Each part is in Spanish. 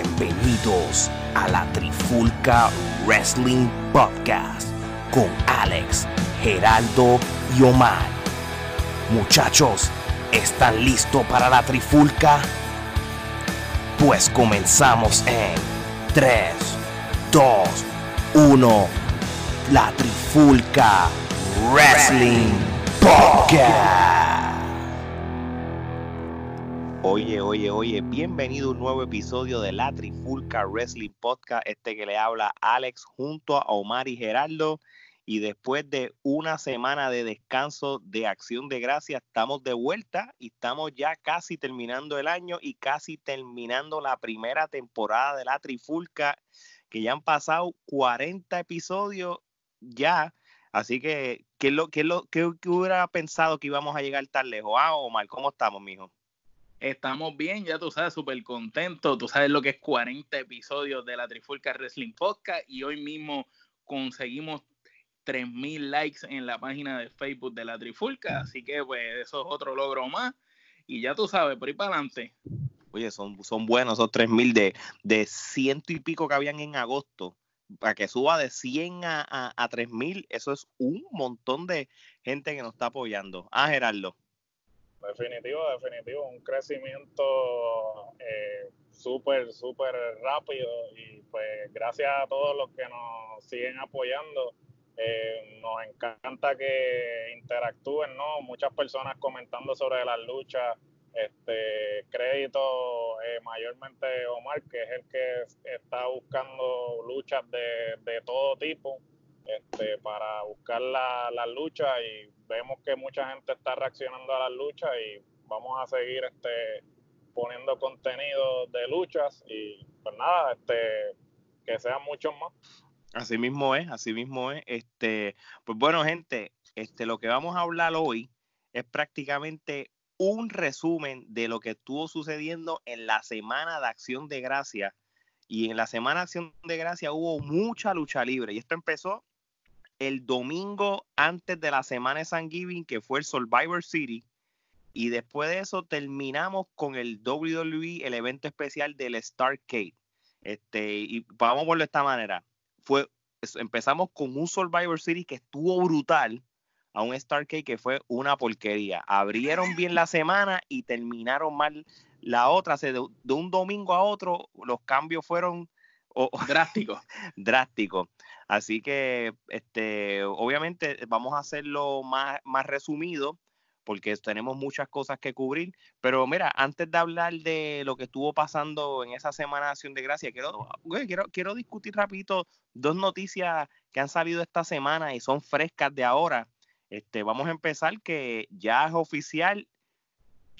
Bienvenidos a la Trifulca Wrestling Podcast con Alex, Geraldo y Omar. Muchachos, ¿están listos para la Trifulca? Pues comenzamos en 3, 2, 1. La Trifulca Wrestling Podcast. Oye, oye, oye, bienvenido a un nuevo episodio de la Trifulca Wrestling Podcast, este que le habla Alex junto a Omar y Gerardo. Y después de una semana de descanso de acción de gracias, estamos de vuelta y estamos ya casi terminando el año y casi terminando la primera temporada de la Trifulca, que ya han pasado 40 episodios ya. Así que, ¿qué, lo, qué, lo, qué, qué hubiera pensado que íbamos a llegar tan lejos? Ah, Omar, ¿cómo estamos, mijo? Estamos bien, ya tú sabes, súper contentos. Tú sabes lo que es 40 episodios de la Trifulca Wrestling Podcast y hoy mismo conseguimos 3000 likes en la página de Facebook de la Trifulca. Así que, pues, eso es otro logro más. Y ya tú sabes, por ahí para adelante. Oye, son, son buenos esos 3000 de, de ciento y pico que habían en agosto. Para que suba de 100 a, a, a 3000, eso es un montón de gente que nos está apoyando. Ah, Gerardo. Definitivo, definitivo, un crecimiento eh, súper, súper rápido y pues gracias a todos los que nos siguen apoyando. Eh, nos encanta que interactúen, ¿no? Muchas personas comentando sobre las luchas. Este crédito eh, mayormente Omar, que es el que está buscando luchas de, de todo tipo este, para buscar la, la lucha y vemos que mucha gente está reaccionando a las luchas y vamos a seguir este, poniendo contenido de luchas y pues nada, este, que sean muchos más. Así mismo es, así mismo es. Este, pues bueno, gente, este, lo que vamos a hablar hoy es prácticamente un resumen de lo que estuvo sucediendo en la semana de acción de gracia. Y en la semana de acción de gracia hubo mucha lucha libre. Y esto empezó el domingo antes de la semana de San Giving, que fue el Survivor City. Y después de eso terminamos con el WWE, el evento especial del Starcade. Este, y vamos a verlo de esta manera. Fue, empezamos con un Survivor City que estuvo brutal a un Starcade que fue una porquería. Abrieron bien la semana y terminaron mal la otra. de, de un domingo a otro, los cambios fueron oh, drásticos. drásticos. Así que, este, obviamente, vamos a hacerlo más, más resumido porque tenemos muchas cosas que cubrir. Pero mira, antes de hablar de lo que estuvo pasando en esa semana de Acción de Gracia, quiero, quiero, quiero discutir rapidito dos noticias que han salido esta semana y son frescas de ahora. Este, vamos a empezar que ya es oficial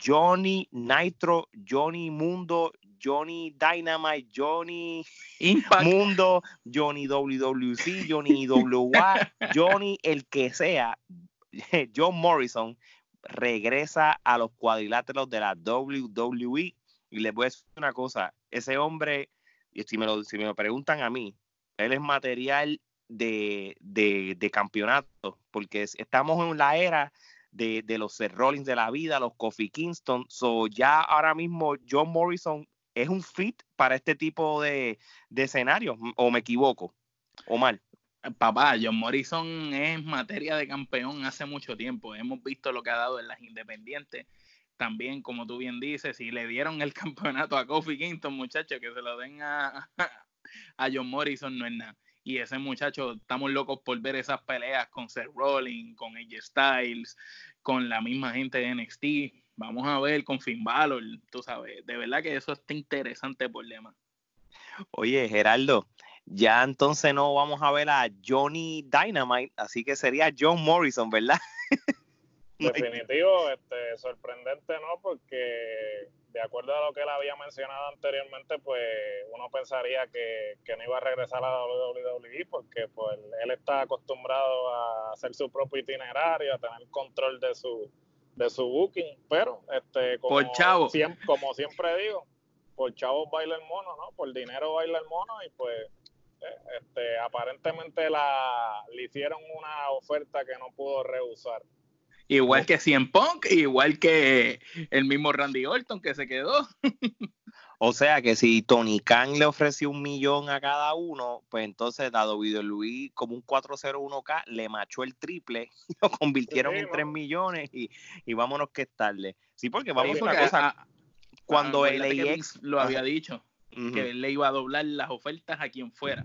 Johnny Nitro, Johnny Mundo, Johnny Dynamite, Johnny Impact. Mundo, Johnny WWC, Johnny WA, Johnny el que sea, John Morrison regresa a los cuadriláteros de la WWE y les voy a decir una cosa, ese hombre, y si me lo, si me lo preguntan a mí, él es material de, de, de campeonato, porque estamos en la era de, de, los Rollins de la vida, los Kofi Kingston. So ya ahora mismo John Morrison es un fit para este tipo de, de o me equivoco, o mal. Papá, John Morrison es materia de campeón hace mucho tiempo. Hemos visto lo que ha dado en las independientes. También, como tú bien dices, si le dieron el campeonato a Kofi Kingston, muchachos, que se lo den a, a John Morrison no es nada. Y ese muchacho, estamos locos por ver esas peleas con Seth Rollins, con AJ Styles, con la misma gente de NXT. Vamos a ver con Finn Balor, tú sabes. De verdad que eso está interesante por demás. Oye, Geraldo, ya entonces no vamos a ver a Johnny Dynamite, así que sería John Morrison, ¿verdad? Definitivo, este, sorprendente, ¿no? Porque de acuerdo a lo que él había mencionado anteriormente, pues uno pensaría que, que no iba a regresar a la WWE porque pues él está acostumbrado a hacer su propio itinerario, a tener control de su de su booking, pero este como, por chavo. Siempre, como siempre digo, por chavos baila el mono, ¿no? Por dinero baila el mono y pues este, aparentemente la, le hicieron una oferta que no pudo rehusar. Igual que Cien Punk, igual que el mismo Randy Orton que se quedó. O sea que si Tony Khan le ofreció un millón a cada uno, pues entonces dado Video Luis como un 401k, le machó el triple y lo convirtieron en 3 millones y, y, vámonos que es tarde. Sí, porque vamos a una cosa. cuando el AX lo había dicho, que él le iba a doblar las ofertas a quien fuera.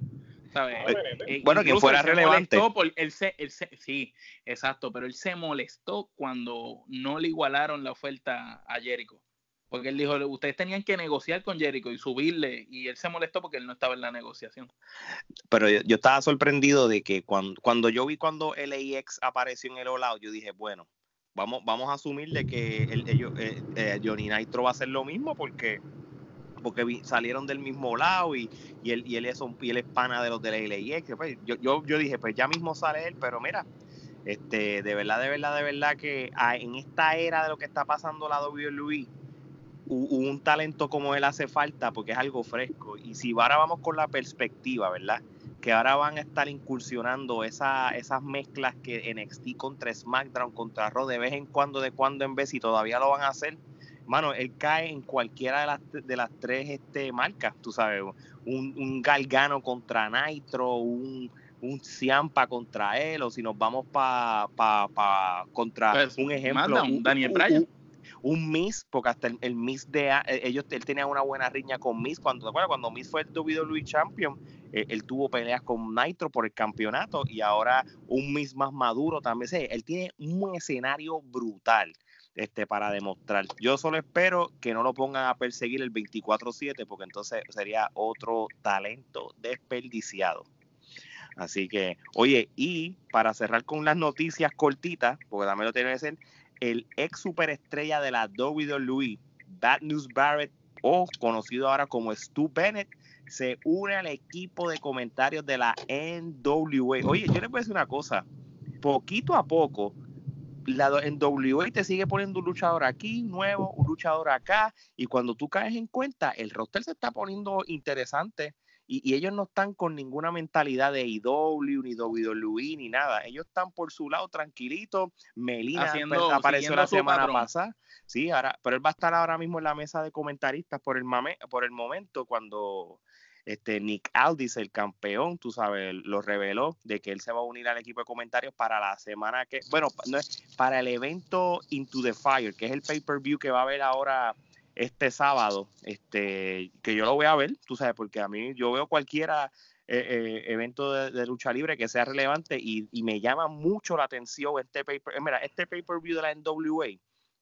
¿sabes? Ah, eh, bueno, que fuera relevante. Por, él se, él se, sí, exacto, pero él se molestó cuando no le igualaron la oferta a Jericho. Porque él dijo, ustedes tenían que negociar con Jericho y subirle, y él se molestó porque él no estaba en la negociación. Pero yo, estaba sorprendido de que cuando, cuando yo vi cuando LAX apareció en el All Out, yo dije, bueno, vamos, vamos a asumir de que ellos, eh, eh, Johnny Nitro va a hacer lo mismo porque porque salieron del mismo lado y, y, él, y, él es un, es pana de los de la LAX. Pues, yo, yo, yo dije, pues ya mismo sale él, pero mira, este, de verdad, de verdad, de verdad que en esta era de lo que está pasando la WWE, un talento como él hace falta porque es algo fresco. Y si ahora vamos con la perspectiva, ¿verdad? Que ahora van a estar incursionando esa, esas mezclas que NXT contra SmackDown, contra Raw, de vez en cuando, de cuando en vez, y todavía lo van a hacer mano, él cae en cualquiera de las, de las tres este, marcas, tú sabes, un, un Galgano contra Nitro, un, un Ciampa contra él, o si nos vamos para pa, pa, contra pues, un ejemplo, un, Daniel Bryan. Un, Miss, porque hasta el, Miss de eh, ellos, él tenía una buena riña con Miss, cuando, ¿te Cuando Miss fue el WWE Champion, eh, él tuvo peleas con Nitro por el campeonato y ahora un Miss más maduro también. él tiene un escenario brutal este, para demostrar. Yo solo espero que no lo pongan a perseguir el 24-7 porque entonces sería otro talento desperdiciado. Así que, oye, y para cerrar con las noticias cortitas, porque también lo tiene que ser, el ex superestrella de la WWE, Bad News Barrett, o conocido ahora como Stu Bennett, se une al equipo de comentarios de la NWA. Oye, yo les voy a decir una cosa, poquito a poco, la, en WA te sigue poniendo un luchador aquí, nuevo, un luchador acá, y cuando tú caes en cuenta, el roster se está poniendo interesante y, ellos no están con ninguna mentalidad de IW, ni WWE, ni nada. Ellos están por su lado tranquilitos. Melina apareció la semana pasada. Sí, ahora, pero él va a estar ahora mismo en la mesa de comentaristas por el, mame, por el momento cuando este, Nick Aldis, el campeón, tú sabes, lo reveló de que él se va a unir al equipo de comentarios para la semana que, bueno, no es para el evento Into the Fire, que es el pay-per-view que va a haber ahora este sábado, este, que yo lo voy a ver, tú sabes, porque a mí yo veo cualquiera eh, eh, evento de, lucha libre que sea relevante y, me llama mucho la atención este paper, mira, este pay-per-view de la NWA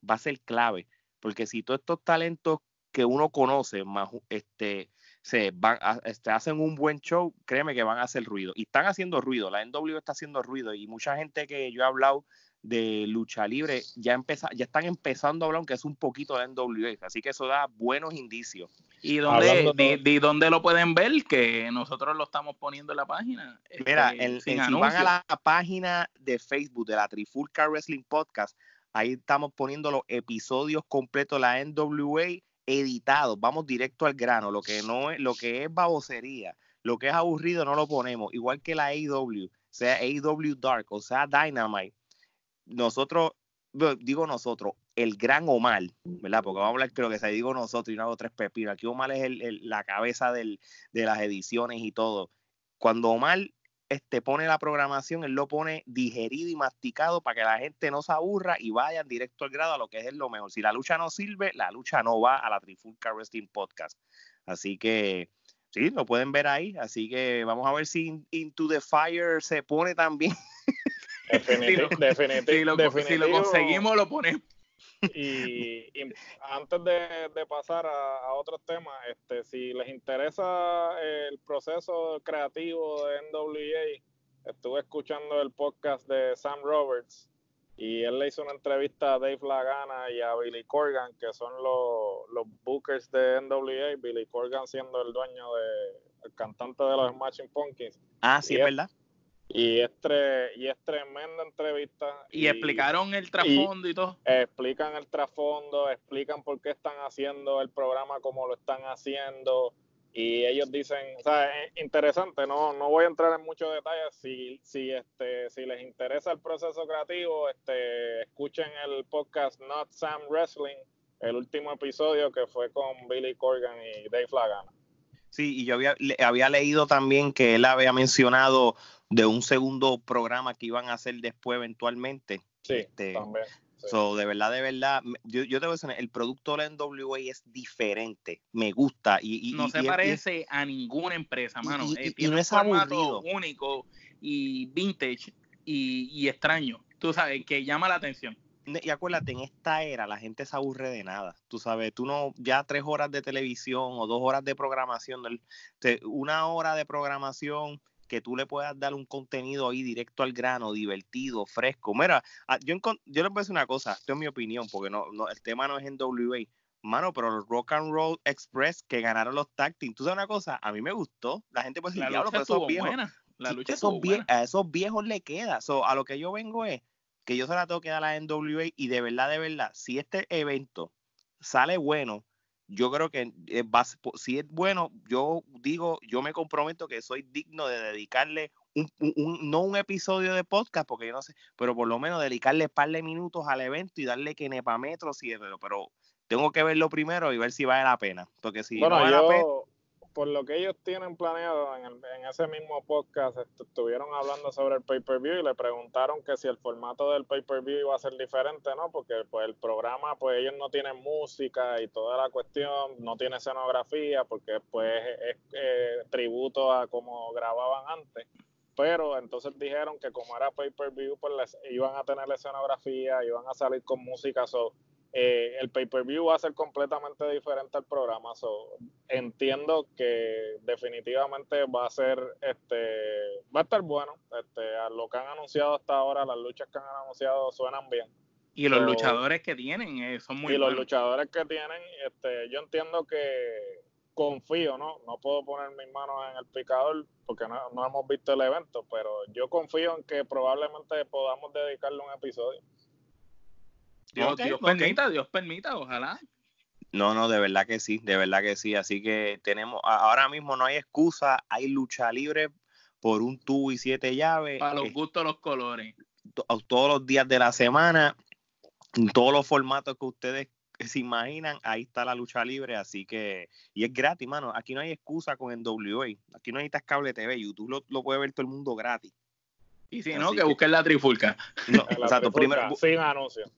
va a ser clave, porque si todos estos talentos que uno conoce, este se van este, hacen un buen show, créeme que van a hacer ruido. Y están haciendo ruido, la NW está haciendo ruido y mucha gente que yo he hablado de lucha libre ya empeza, ya están empezando a hablar aunque es un poquito de NWA, así que eso da buenos indicios. ¿Y dónde, dónde lo pueden ver? Que nosotros lo estamos poniendo en la página. Mira, este, si van a la página de Facebook de la Trifulca Wrestling Podcast, ahí estamos poniendo los episodios completos de la NWA editado, vamos directo al grano, lo que no es, lo que es babosería, lo que es aburrido no lo ponemos, igual que la AEW, sea AEW Dark o sea Dynamite. Nosotros, digo nosotros, el gran Omar, ¿verdad? Porque vamos a hablar, creo que se digo nosotros y no hago tres pepinos. Aquí Omar es el, la cabeza del, de las ediciones y todo. Cuando Omar este, pone la programación, él lo pone digerido y masticado para que la gente no se aburra y vayan directo al grado a lo que es lo mejor. Si la lucha no sirve, la lucha no va a la Trifulca Wrestling Podcast. Así que sí, lo pueden ver ahí. Así que vamos a ver si Into the Fire se pone también. Definitivamente. si, lo, conseguimos, lo ponemos. Y, antes de, pasar a, otros temas, este, si les interesa el proceso creativo de NWA, estuve escuchando el podcast de Sam Roberts y él le hizo una entrevista a Dave Lagana y a Billy Corgan, que son los, los bookers de NWA, Billy Corgan siendo el dueño de, el cantante de los Smashing Pumpkins. Ah, sí, es verdad. Y es, y es tremenda entrevista. Y, explicaron el trasfondo y, todo. Explican el trasfondo, explican por qué están haciendo el programa como lo están haciendo. Y ellos dicen, o sea, es interesante, no, no voy a entrar en muchos detalles. Si, si, este, si les interesa el proceso creativo, este, escuchen el podcast Not Sam Wrestling. el último episodio que fue con Billy Corgan y Dave Lagana. Sí, y yo había, había leído también que él había mencionado de un segundo programa que iban a hacer después eventualmente. Sí, este, también. So, de verdad, de verdad, yo, yo te voy a decir, el producto de la NWA es diferente, me gusta. Y, no se parece a ninguna empresa, mano. Eh, tiene un formato único y vintage y, extraño, tú sabes, que llama la atención. Y acuérdate, en esta era la gente se aburre de nada. Tú sabes, tú no, ya tres horas de televisión o dos horas de programación, una hora de programación que tú le puedas dar un contenido ahí directo al grano, divertido, fresco. Mira, ah, yo, yo les voy a decir una cosa, esto es mi opinión, porque no, no, el tema no es en WA. Mano, pero los Rock and Roll Express que ganaron los tag tú sabes una cosa, a mí me gustó. La gente puede decir, diablo, pero esos viejos. La lucha esos a esos viejos le queda. So, a lo que yo vengo es que yo se la tengo que dar a la NWA y de verdad, de verdad, si este evento sale bueno, yo creo que eh, si es bueno, yo digo, yo me comprometo que soy digno de dedicarle un, no un episodio de podcast, porque yo no sé, pero por lo menos dedicarle un par de minutos al evento y darle que nepametros y pero, pero tengo que verlo primero y ver si vale la pena, porque si bueno, no vale la pena, por lo que ellos tienen planeado, en, ese mismo podcast estuvieron hablando sobre el pay-per-view y le preguntaron que si el formato del pay-per-view iba a ser diferente, ¿no? Porque pues el programa, pues ellos no tienen música y toda la cuestión, no tiene escenografía, porque pues es eh, tributo a como grababan antes. Pero entonces dijeron que como era pay-per-view, pues les, iban a tener escenografía, iban a salir con música, so, eh, el pay-per-view va a ser completamente diferente al programa. So, entiendo que definitivamente va a ser, este, va a estar bueno. Este, a lo que han anunciado hasta ahora, las luchas que han anunciado suenan bien. Y los luchadores que tienen eh, son muy y los luchadores que tienen, este, yo entiendo que confío, ¿no? No puedo poner mis manos en el picador porque no, no hemos visto el evento, pero yo confío en que probablemente podamos dedicarle un episodio. Dios, permita, Dios permita, ojalá. No, no, de verdad que sí, de verdad que sí. Así que tenemos, ahora mismo no hay excusa, hay lucha libre por un tubo y siete llaves. Para los gustos, los colores. Todos los días de la semana, en todos los formatos que ustedes se imaginan, ahí está la lucha libre, así que, y es gratis, mano, aquí no hay excusa con el WA, aquí no necesitas cable TV, YouTube lo, lo puede ver todo el mundo gratis. Y si no, que, busquen la trifulca. No, exacto, primero. Sin anuncio.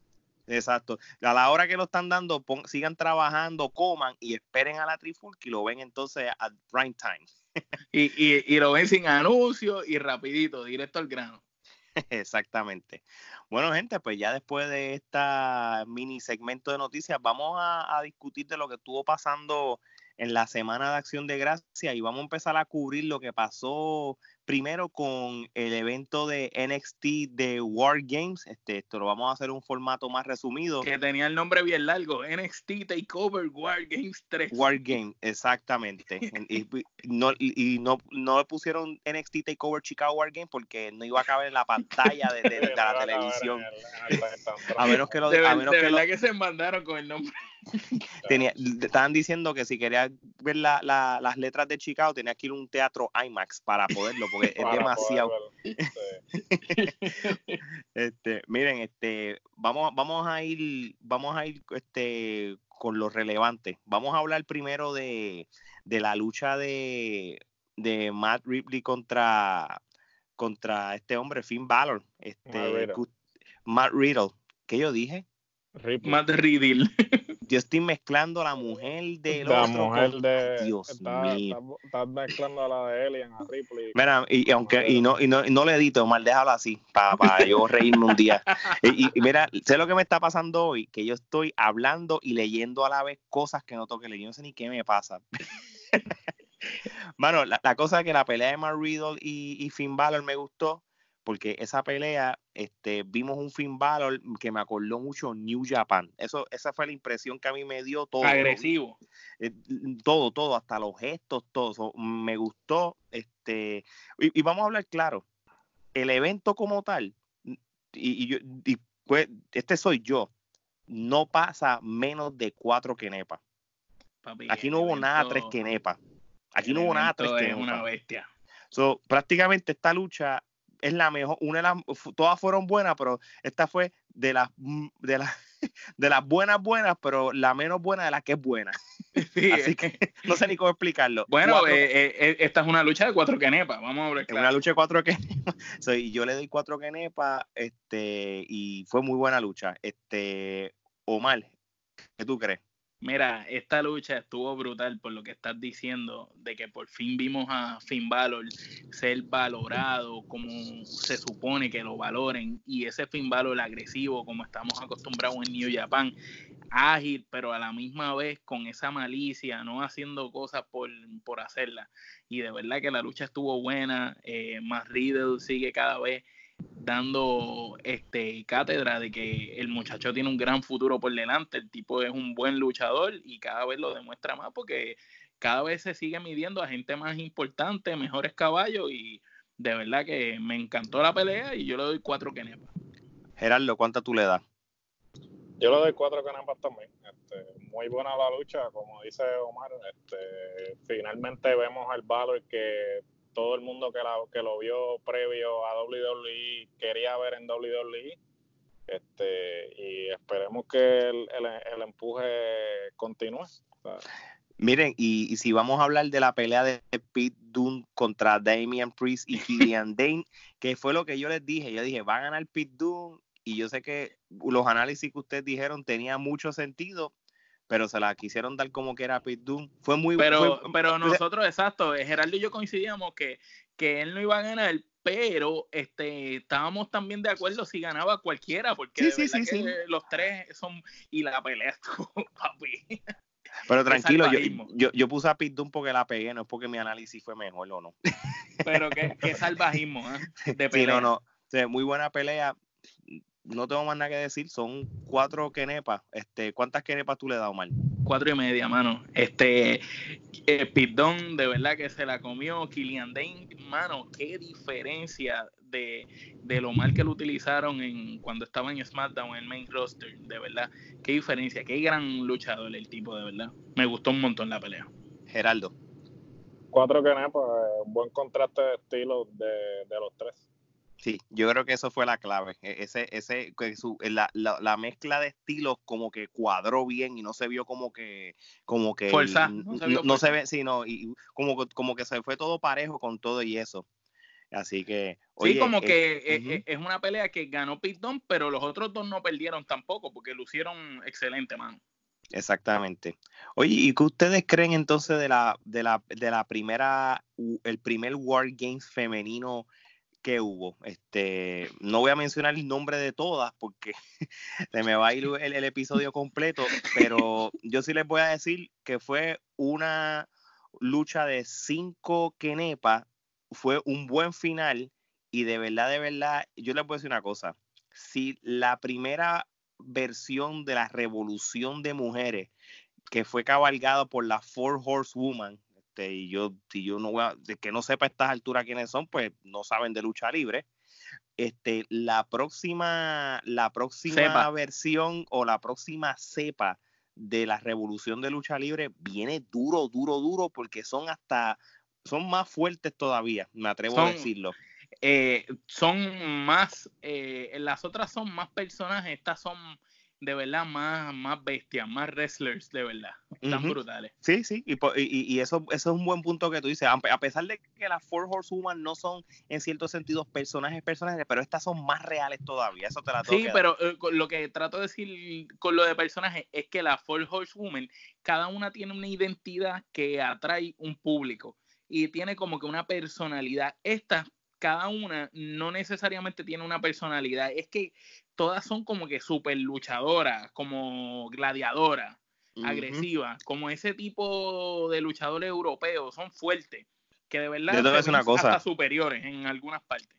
Exacto. A la hora que lo están dando, sigan trabajando, coman y esperen a la trifulca y lo ven entonces a prime time. y, y, y lo ven sin anuncio y rapidito, directo al grano. Exactamente. Bueno, gente, pues ya después de esta mini segmento de noticias, vamos a, a, discutir de lo que estuvo pasando en la Semana de Acción de Gracia y vamos a empezar a cubrir lo que pasó primero con el evento de NXT de War Games. Este, esto lo vamos a hacer un formato más resumido. Que tenía el nombre bien largo, NXT Takeover War Games 3. War Games, exactamente. y, no, y, no, no le pusieron NXT Takeover Chicago War Games porque no iba a caber en la pantalla de, la televisión. a menos que lo de, a menos que, verdad que se mandaron con el nombre. Tenía, estaban diciendo que si querías ver la, las letras de Chicago tenías que ir a un teatro IMAX para poderlo porque es demasiado. este, miren, este, vamos, vamos a ir, vamos a ir, este, con lo relevante. Vamos a hablar primero de, de la lucha de, de Matt Ripley contra contra este hombre Finn Balor, este Matt Riddle. ¿Qué yo dije? Matt Riddle. Yo estoy mezclando a la mujer de la mujer de Dios mío. estás mezclando a la de Alien a Ripley. Mira y, aunque y no, y no no le edito mal déjalo así para yo reírme un día. Y, mira sé lo que me está pasando hoy que yo estoy hablando y leyendo a la vez cosas que no toque leer yo no sé ni qué me pasa. Mano, la, cosa es que la pelea de Matt Riddle y, y Finn Balor me gustó porque esa pelea, este, vimos un Finn Balor que me acordó mucho New Japan. Eso, esa fue la impresión que a mí me dio todo. Agresivo. Eh, todo, todo, hasta los gestos, todo. me gustó. Este, y, vamos a hablar claro. El evento como tal, y, yo, pues, este soy yo, no pasa menos de cuatro quenepas. Aquí no hubo nada tres quenepas. Aquí no hubo nada tres quenepas. Es una bestia. So, prácticamente esta lucha es la mejor, una de las, todas fueron buenas, pero esta fue de las, de las, de las buenas buenas, pero la menos buena de las que es buena. Así que no sé ni cómo explicarlo. Bueno, eh, eh, eh, esta es una lucha de cuatro quenepas, vamos a ver. Es una lucha de cuatro quenepas. y yo le doy cuatro quenepas, este, y fue muy buena lucha. Este, Omar, ¿qué tú crees? Mira, esta lucha estuvo brutal por lo que estás diciendo, de que por fin vimos a Finn Balor ser valorado como se supone que lo valoren, y ese Finn Balor agresivo, como estamos acostumbrados en New Japan, ágil, pero a la misma vez con esa malicia, no haciendo cosas por, por hacerla. Y de verdad que la lucha estuvo buena, eh, más Riddle sigue cada vez dando este cátedra de que el muchacho tiene un gran futuro por delante, el tipo es un buen luchador y cada vez lo demuestra más porque cada vez se sigue midiendo a gente más importante, mejores caballos y de verdad que me encantó la pelea y yo le doy cuatro kenepas. Gerardo, ¿cuánta tú le das? Yo le doy cuatro kenepas también. Este, muy buena la lucha, como dice Omar. Este, finalmente vemos al Valor que todo el mundo que, la, que lo vio previo a WWE quería ver en WWE. Este, y esperemos que el, el, empuje continúe. Miren, y, si vamos a hablar de la pelea de Pete Dunne contra Damian Priest y Killian Dane, que fue lo que yo les dije, yo dije, va a ganar Pete Dunne, y yo sé que los análisis que ustedes dijeron tenían mucho sentido, pero se la quisieron dar como que era Pit Doom. Fue muy Pero, pero nosotros, exacto, Gerardo y yo coincidíamos que, que él no iba a ganar, pero este estábamos también de acuerdo si ganaba cualquiera, porque sí, sí, sí, los tres son y la pelea estuvo, papi. Pero tranquilo, yo, yo, yo, puse a Pit Doom porque la pegué, no es porque mi análisis fue mejor o no. Pero qué, qué salvajismo, ¿eh? De pelea. Sí, no, no. muy buena pelea no tengo más nada que decir, son cuatro kenepas. Este, ¿Cuántas kenepas tú le das, Omar? Cuatro y media, mano. Este, eh, Pidón, de verdad que se la comió. Killian Dane, mano, qué diferencia de, lo mal que lo utilizaron en cuando estaba en SmackDown, en el main roster, de verdad. Qué diferencia, qué gran luchador el tipo, de verdad. Me gustó un montón la pelea. Geraldo. Cuatro kenepas, un buen contraste de estilo de, de los tres. Sí, yo creo que eso fue la clave. E, ese, ese, la, la, la, mezcla de estilos como que cuadró bien y no se vio como que, como que fuerza, no, se, ve, sino y como, como que se fue todo parejo con todo y eso. Así que. sí, como que e, e, es, una pelea que ganó Pitón, pero los otros dos no perdieron tampoco, porque lucieron excelente, mano. Exactamente. Oye, ¿y qué ustedes creen entonces de la, de la, de la primera, el primer War Games femenino que hubo. Este, no voy a mencionar el nombre de todas porque se me va a ir el, episodio completo, pero yo sí les voy a decir que fue una lucha de cinco kenepas, fue un buen final y de verdad, de verdad, yo les voy a decir una cosa, si la primera versión de la revolución de mujeres que fue cabalgada por la Four Horsewoman, este, y yo, si yo no voy a, de que no sepa a estas alturas quiénes son, pues no saben de lucha libre. Este, la próxima, la próxima versión o la próxima cepa de la revolución de lucha libre viene duro, duro, duro, porque son hasta, son más fuertes todavía, me atrevo a decirlo. Eh, son más, eh, las otras son más personajes, estas son de verdad más, más bestias, más wrestlers, de verdad. Están brutales. Sí, sí, y, y, eso, eso es un buen punto que tú dices. A pesar de que las Four Horsewoman no son en cierto sentido personajes personajes, pero estas son más reales todavía. Eso te la Sí, pero eh, lo que trato de decir con lo de personajes es que las Four Horsewoman, cada una tiene una identidad que atrae un público y tiene como que una personalidad. Estas cada una no necesariamente tiene una personalidad, es que todas son como que súper luchadoras, como gladiadoras, agresivas, como ese tipo de luchadores europeos, son fuertes, que de verdad son hasta superiores en algunas partes.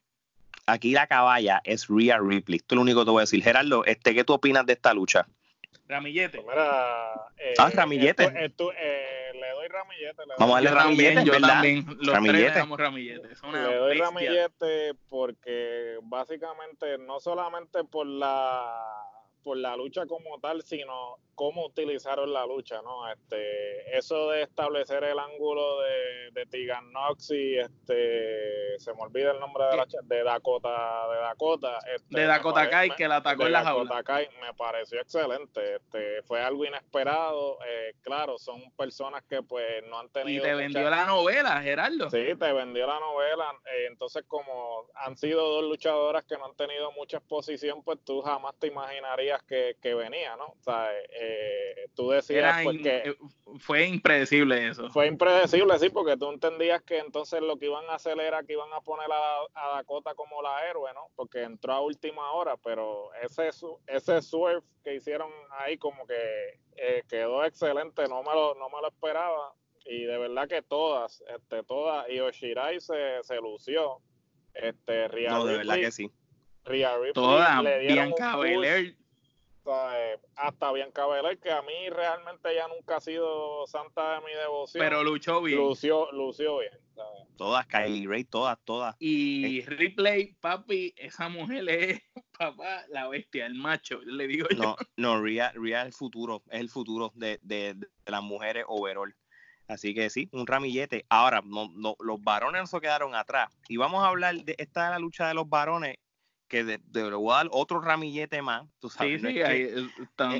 Aquí la caballa es Rhea Ripley. Esto es lo único que te voy a decir. Gerardo, este, ¿qué tú opinas de esta lucha? Ramillete. Pues eh, ah, Ramillete. eh, le doy Ramillete. Vamos a darle Ramillete, yo ¿verdad? También, los ramillete. tres damos Ramillete. le doy Ramillete porque básicamente no solamente por la por la lucha como tal, sino cómo utilizaron la lucha, ¿no? Este, eso de establecer el ángulo de, de Tegan Knox y este, se me olvida el nombre de la de Dakota, de Dakota, este, de Dakota Kai que la atacó en la jaula. Kai me pareció excelente, este, fue algo inesperado, eh, claro, son personas que pues no han tenido. Y te vendió la novela, Gerardo. Sí, te vendió la novela, eh, entonces como han sido dos luchadoras que no han tenido mucha exposición, pues tú jamás te imaginarías que, que venía, ¿no? O sea, eh, tú decías pues, que... Eh, fue impredecible eso. Fue impredecible, sí, porque tú entendías que entonces lo que iban a hacer era que iban a poner a, Dakota como la héroe, ¿no? Porque entró a última hora, pero ese, ese surf que hicieron ahí como que eh, quedó excelente, no me, lo, no me lo esperaba. Y de verdad que todas, este, todas, y Oshirai se, se lució. Este, no, de verdad que sí. Rhea Ripley todas, Bianca Belair hasta Bianca Belair, que a mí realmente ya nunca ha sido santa de mi devoción. Pero luchó bien. Lució, lució bien. Todas, Kylie Ray, todas, todas. Y eh. Ripley, papi, esa mujer es, papá, la bestia, el macho, le digo yo. No, no, Ria, Ria es el futuro, es el futuro de, de, de las mujeres overall. Así que sí, un ramillete. Ahora, no, no, los varones no se quedaron atrás. Y vamos a hablar de esta la lucha de los varones que de, de, le voy a dar otro ramillete más. Tú sabes, sí, sí, eh,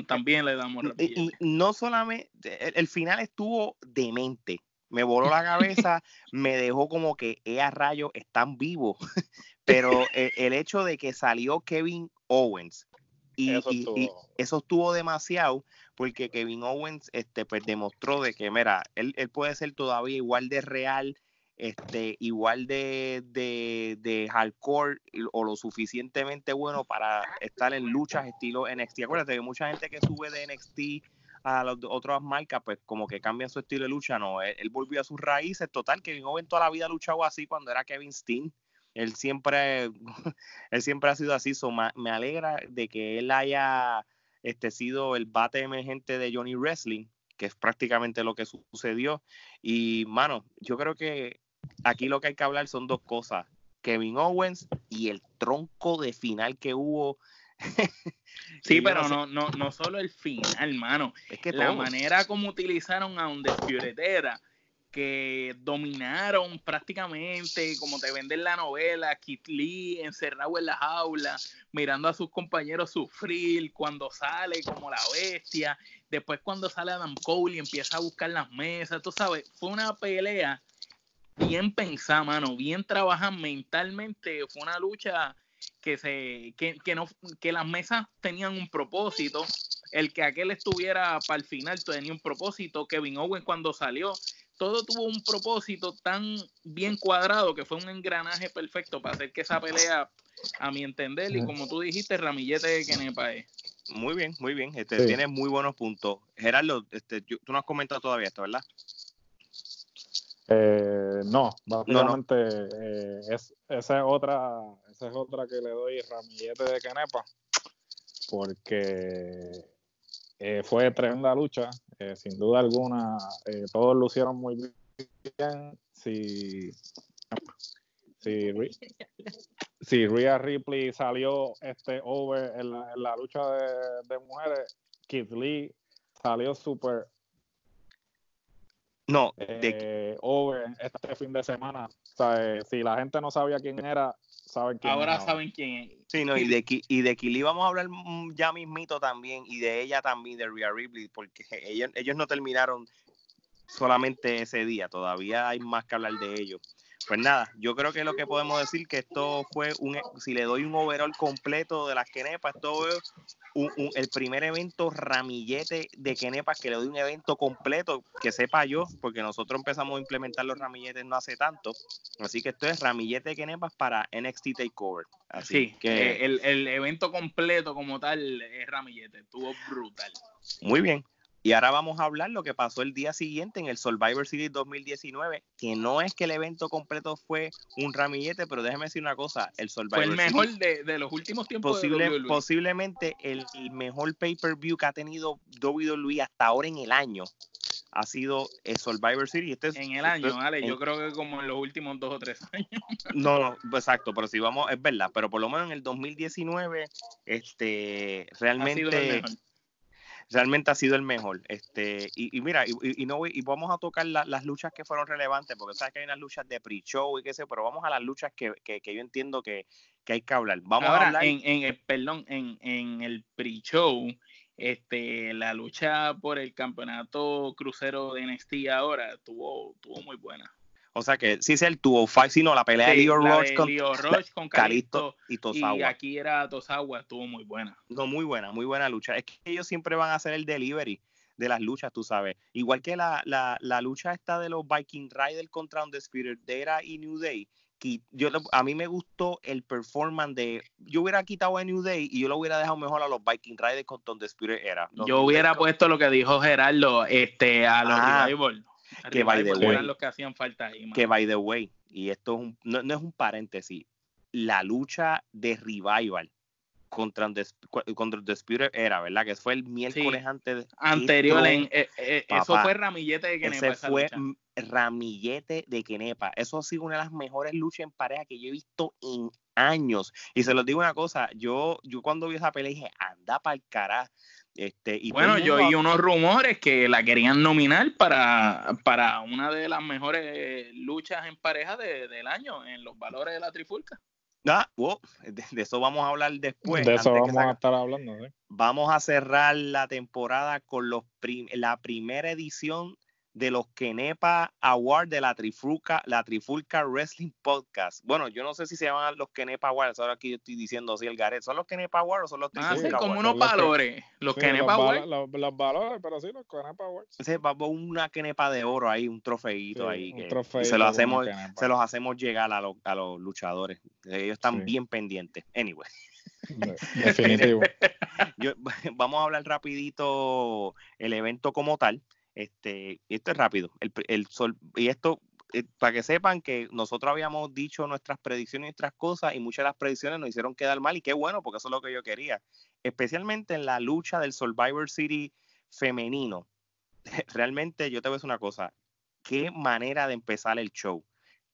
también le damos ramillete. Y, no solamente, el, final estuvo demente. Me voló la cabeza, me dejó como que, eh, a rayo, están vivos. Pero eh, el, hecho de que salió Kevin Owens y eso, y, eso estuvo demasiado porque Kevin Owens este, pues, demostró de que, mira, él, él puede ser todavía igual de real este, igual de, de, de, hardcore o lo suficientemente bueno para estar en luchas estilo NXT. Acuérdate que mucha gente que sube de NXT a las otras marcas, pues como que cambian su estilo de lucha, no, él, volvió a sus raíces, total, que Owens toda la vida luchado así cuando era Kevin Steen, él siempre, él siempre ha sido así, so, me alegra de que él haya este, sido el bate emergente de Johnny Wrestling, que es prácticamente lo que sucedió, y mano, yo creo que aquí lo que hay que hablar son dos cosas. Kevin Owens y el tronco de final que hubo. sí, pero no, no, no solo el final, mano. Es que la manera como utilizaron a Undisputed que dominaron prácticamente, como te venden la novela, Kit Lee encerrado en la jaula, mirando a sus compañeros sufrir cuando sale como la bestia, después cuando sale Adam Cole y empieza a buscar las mesas, tú sabes, fue una pelea bien pensada, mano, bien trabajada mentalmente. Fue una lucha que se que, que, no que las mesas tenían un propósito. El que aquel estuviera para el final tenía un propósito. Kevin Owen cuando salió, todo tuvo un propósito tan bien cuadrado que fue un engranaje perfecto para hacer que esa pelea, a mi entender, y como tú dijiste, ramillete de Kenepa es. Muy bien, muy bien. Este, Tiene muy buenos puntos. Gerardo, este, tú no has comentado todavía esto, ¿verdad? Eh, no, básicamente eh, es, esa, es otra, esa es otra que le doy ramillete de Kenepa, porque eh, fue tremenda lucha, eh, sin duda alguna, todos lucieron muy bien. Si, si, si Rhea Ripley salió este over en la, lucha de, de mujeres, Keith Lee salió súper no, de... over este fin de semana. O sea, si la gente no sabía quién era, saben quién Ahora saben quién es. Sí, no, y de, y de Kili vamos a hablar ya mismito también, y de ella también, de Rhea Ripley, porque ellos, ellos no terminaron solamente ese día, todavía hay más que hablar de ellos. Pues nada, yo creo que lo que podemos decir que esto fue un, si le doy un overall completo de las Kenepas, esto es el primer evento ramillete de Kenepas que le doy un evento completo, que sepa yo, porque nosotros empezamos a implementar los ramilletes no hace tanto, así que esto es ramillete de Kenepas para NXT Takeover. Así sí, que eh, el, el evento completo como tal es ramillete, estuvo brutal. Muy bien, y ahora vamos a hablar lo que pasó el día siguiente en el Survivor Series 2019, que no es que el evento completo fue un ramillete, pero déjeme decir una cosa, el Survivor Fue el mejor de, los últimos tiempos posible, Posiblemente el, mejor pay-per-view que ha tenido WWE hasta ahora en el año ha sido el Survivor Series. Este en el año, vale, yo creo que como en los últimos dos o tres años. No, no, exacto, pero si vamos, es verdad, pero por lo menos en el 2019, este, realmente realmente ha sido el mejor. Este, y, mira, y, no, y vamos a tocar las luchas que fueron relevantes, porque sabes que hay unas luchas de pre-show y qué sé, pero vamos a las luchas que, yo entiendo que, hay que hablar. Vamos a hablar. En, en, perdón, en, en el pre-show, este, la lucha por el campeonato crucero de NXT ahora estuvo, estuvo muy buena. O sea que sí es el tuvo fight, sino la pelea de Leo Roach con, con Calisto y Tosawa. Y aquí era Tosawa, estuvo muy buena. No, muy buena, muy buena lucha. Es que ellos siempre van a hacer el delivery de las luchas, tú sabes. Igual que la, la, la lucha esta de los Viking Rider contra Undisputed Era y New Day, que yo a mí me gustó el performance de yo hubiera quitado a New Day y yo lo hubiera dejado mejor a los Viking Riders contra Undisputed Era. yo hubiera puesto lo que dijo Gerardo este a los ah, que by the way, los que hacían falta ahí, que by the way, y esto es un, no, es un paréntesis, la lucha de Revival contra, contra Spirit era, ¿verdad? Que fue el miércoles antes. Anterior, en, eh, eh, eso fue ramillete de Kenepa. Ese fue ramillete de Kenepa. Eso ha sido una de las mejores luchas en pareja que yo he visto en años. Y se los digo una cosa, yo, yo cuando vi esa pelea dije, anda para el carajo. Este, y bueno, yo oí unos rumores que la querían nominar para, para una de las mejores luchas en pareja del año en los valores de la trifulca. Ah, de, eso vamos a hablar después. De eso vamos a estar hablando. Vamos a cerrar la temporada con los la primera edición de los Kenepa Awards de la Trifulca, la Trifulca Wrestling Podcast. Bueno, yo no sé si se llaman los Kenepa Awards, ahora aquí yo estoy diciendo así el Garet. ¿Son los Kenepa Awards o son los ah, Trifulca ah, sí, como unos valores. Los Kenepa Awards. Los, valores, pero sí, los Kenepa Awards. Sí, una Kenepa de oro ahí, un trofeito ahí. se, los hacemos, se los hacemos llegar a, a los luchadores. Ellos están bien pendientes. Anyway. Definitivo. vamos a hablar rapidito el evento como tal. Este, esto es rápido. El, sol, y esto, eh, para que sepan que nosotros habíamos dicho nuestras predicciones y nuestras cosas, y muchas de las predicciones nos hicieron quedar mal, y qué bueno, porque eso es lo que yo quería. Especialmente en la lucha del Survivor City femenino. Realmente, yo te voy a decir una cosa. Qué manera de empezar el show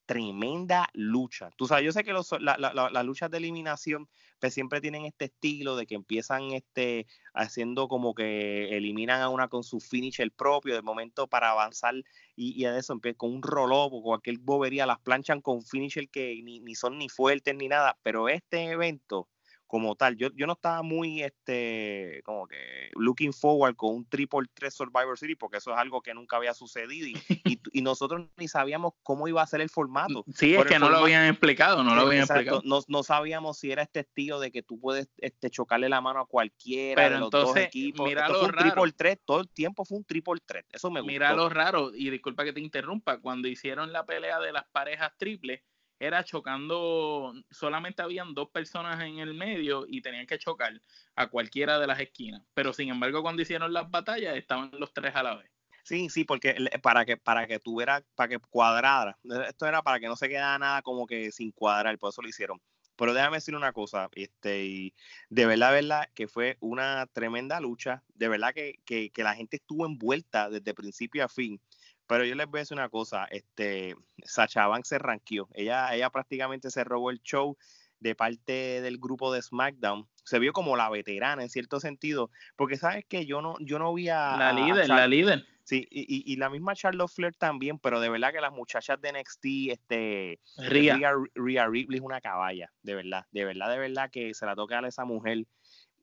tremenda lucha. Tú sabes, yo sé que las luchas de eliminación pues siempre tienen este estilo de que empiezan este haciendo como que eliminan a una con su finisher propio, de momento para avanzar y, y a eso empieza con un roll o cualquier bobería, las planchan con finisher que ni, ni son ni fuertes ni nada, pero este evento como tal. Yo, yo no estaba muy, este, como que looking forward con un triple 3 Survivor City porque eso es algo que nunca había sucedido y, y, nosotros ni sabíamos cómo iba a ser el formato. Sí, es que no lo habían explicado, no lo habían explicado. No, no, sabíamos si era este estilo de que tú puedes este, chocarle la mano a cualquiera Pero de los entonces, dos equipos. Mira lo fue un triple 3, todo el tiempo fue un triple 3, eso me gusta. Mira lo raro, y disculpa que te interrumpa, cuando hicieron la pelea de las parejas triples, era chocando, solamente habían dos personas en el medio y tenían que chocar a cualquiera de las esquinas. Pero sin embargo, cuando hicieron las batallas, estaban los tres a la vez. Sí, sí, porque para que para que tuviera, para que cuadrara, esto era para que no se quedara nada como que sin cuadrar, por eso lo hicieron. Pero déjame decir una cosa, este, y de verdad, verdad, que fue una tremenda lucha, de verdad que, que, que la gente estuvo envuelta desde principio a fin. Pero yo les voy a decir una cosa, este, Sacha Banks se ranqueó. Ella, ella prácticamente se robó el show de parte del grupo de SmackDown. Se vio como la veterana en cierto sentido, porque sabes que yo no, yo no vi a la líder, la líder. Sí, y, y, la misma Charlotte Flair también, pero de verdad que las muchachas de NXT, este, Rhea. Rhea, Ripley es una caballa, de verdad, de verdad, de verdad que se la toca a esa mujer.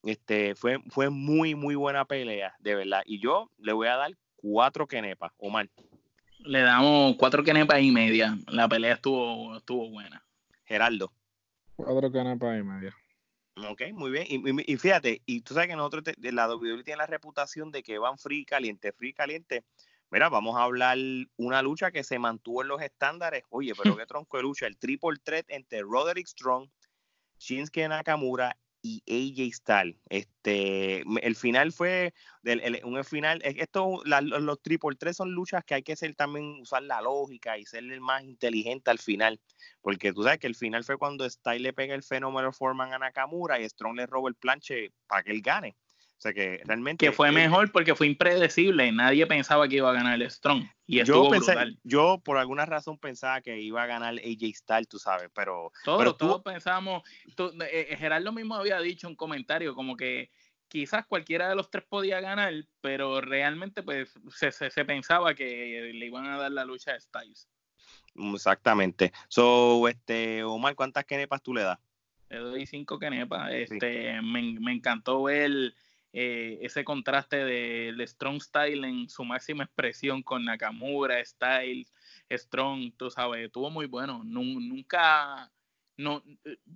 Este, fue, fue muy, muy buena pelea, de verdad. Y yo le voy a dar cuatro kenepas, Omar le damos cuatro canepas y media. La pelea estuvo, estuvo buena. Geraldo. Cuatro canepas y media. Ok, muy bien. Y, fíjate, y tú sabes que nosotros, de la WWE tiene la reputación de que van free caliente, free caliente. Mira, vamos a hablar una lucha que se mantuvo en los estándares. Oye, pero qué tronco de lucha. El triple threat entre Roderick Strong, Shinsuke Nakamura y AJ Styles. Este, el final fue un final. Esto, los triple tres son luchas que hay que ser también usar la lógica y ser el más inteligente al final, porque tú sabes que el final fue cuando Styles le pega el fenómeno Foreman a Nakamura y Strong le roba el planche para que él gane. O sea que realmente. Que fue mejor porque fue impredecible. Nadie pensaba que iba a ganar el Strong. Y yo, pensé, yo por alguna razón pensaba que iba a ganar AJ Styles, tú sabes, pero. Todos, todos pensamos. Eh, eh, Gerardo mismo había dicho un comentario como que quizás cualquiera de los tres podía ganar, pero realmente pues se, se, pensaba que le iban a dar la lucha a Styles. Exactamente. So, este, Omar, ¿cuántas kenepas tú le das? Le doy cinco kenepas. Este, me, me, encantó ver eh, ese contraste del Strong Style en su máxima expresión con Nakamura, Styles, Strong, tú sabes, estuvo muy bueno. Nunca, no,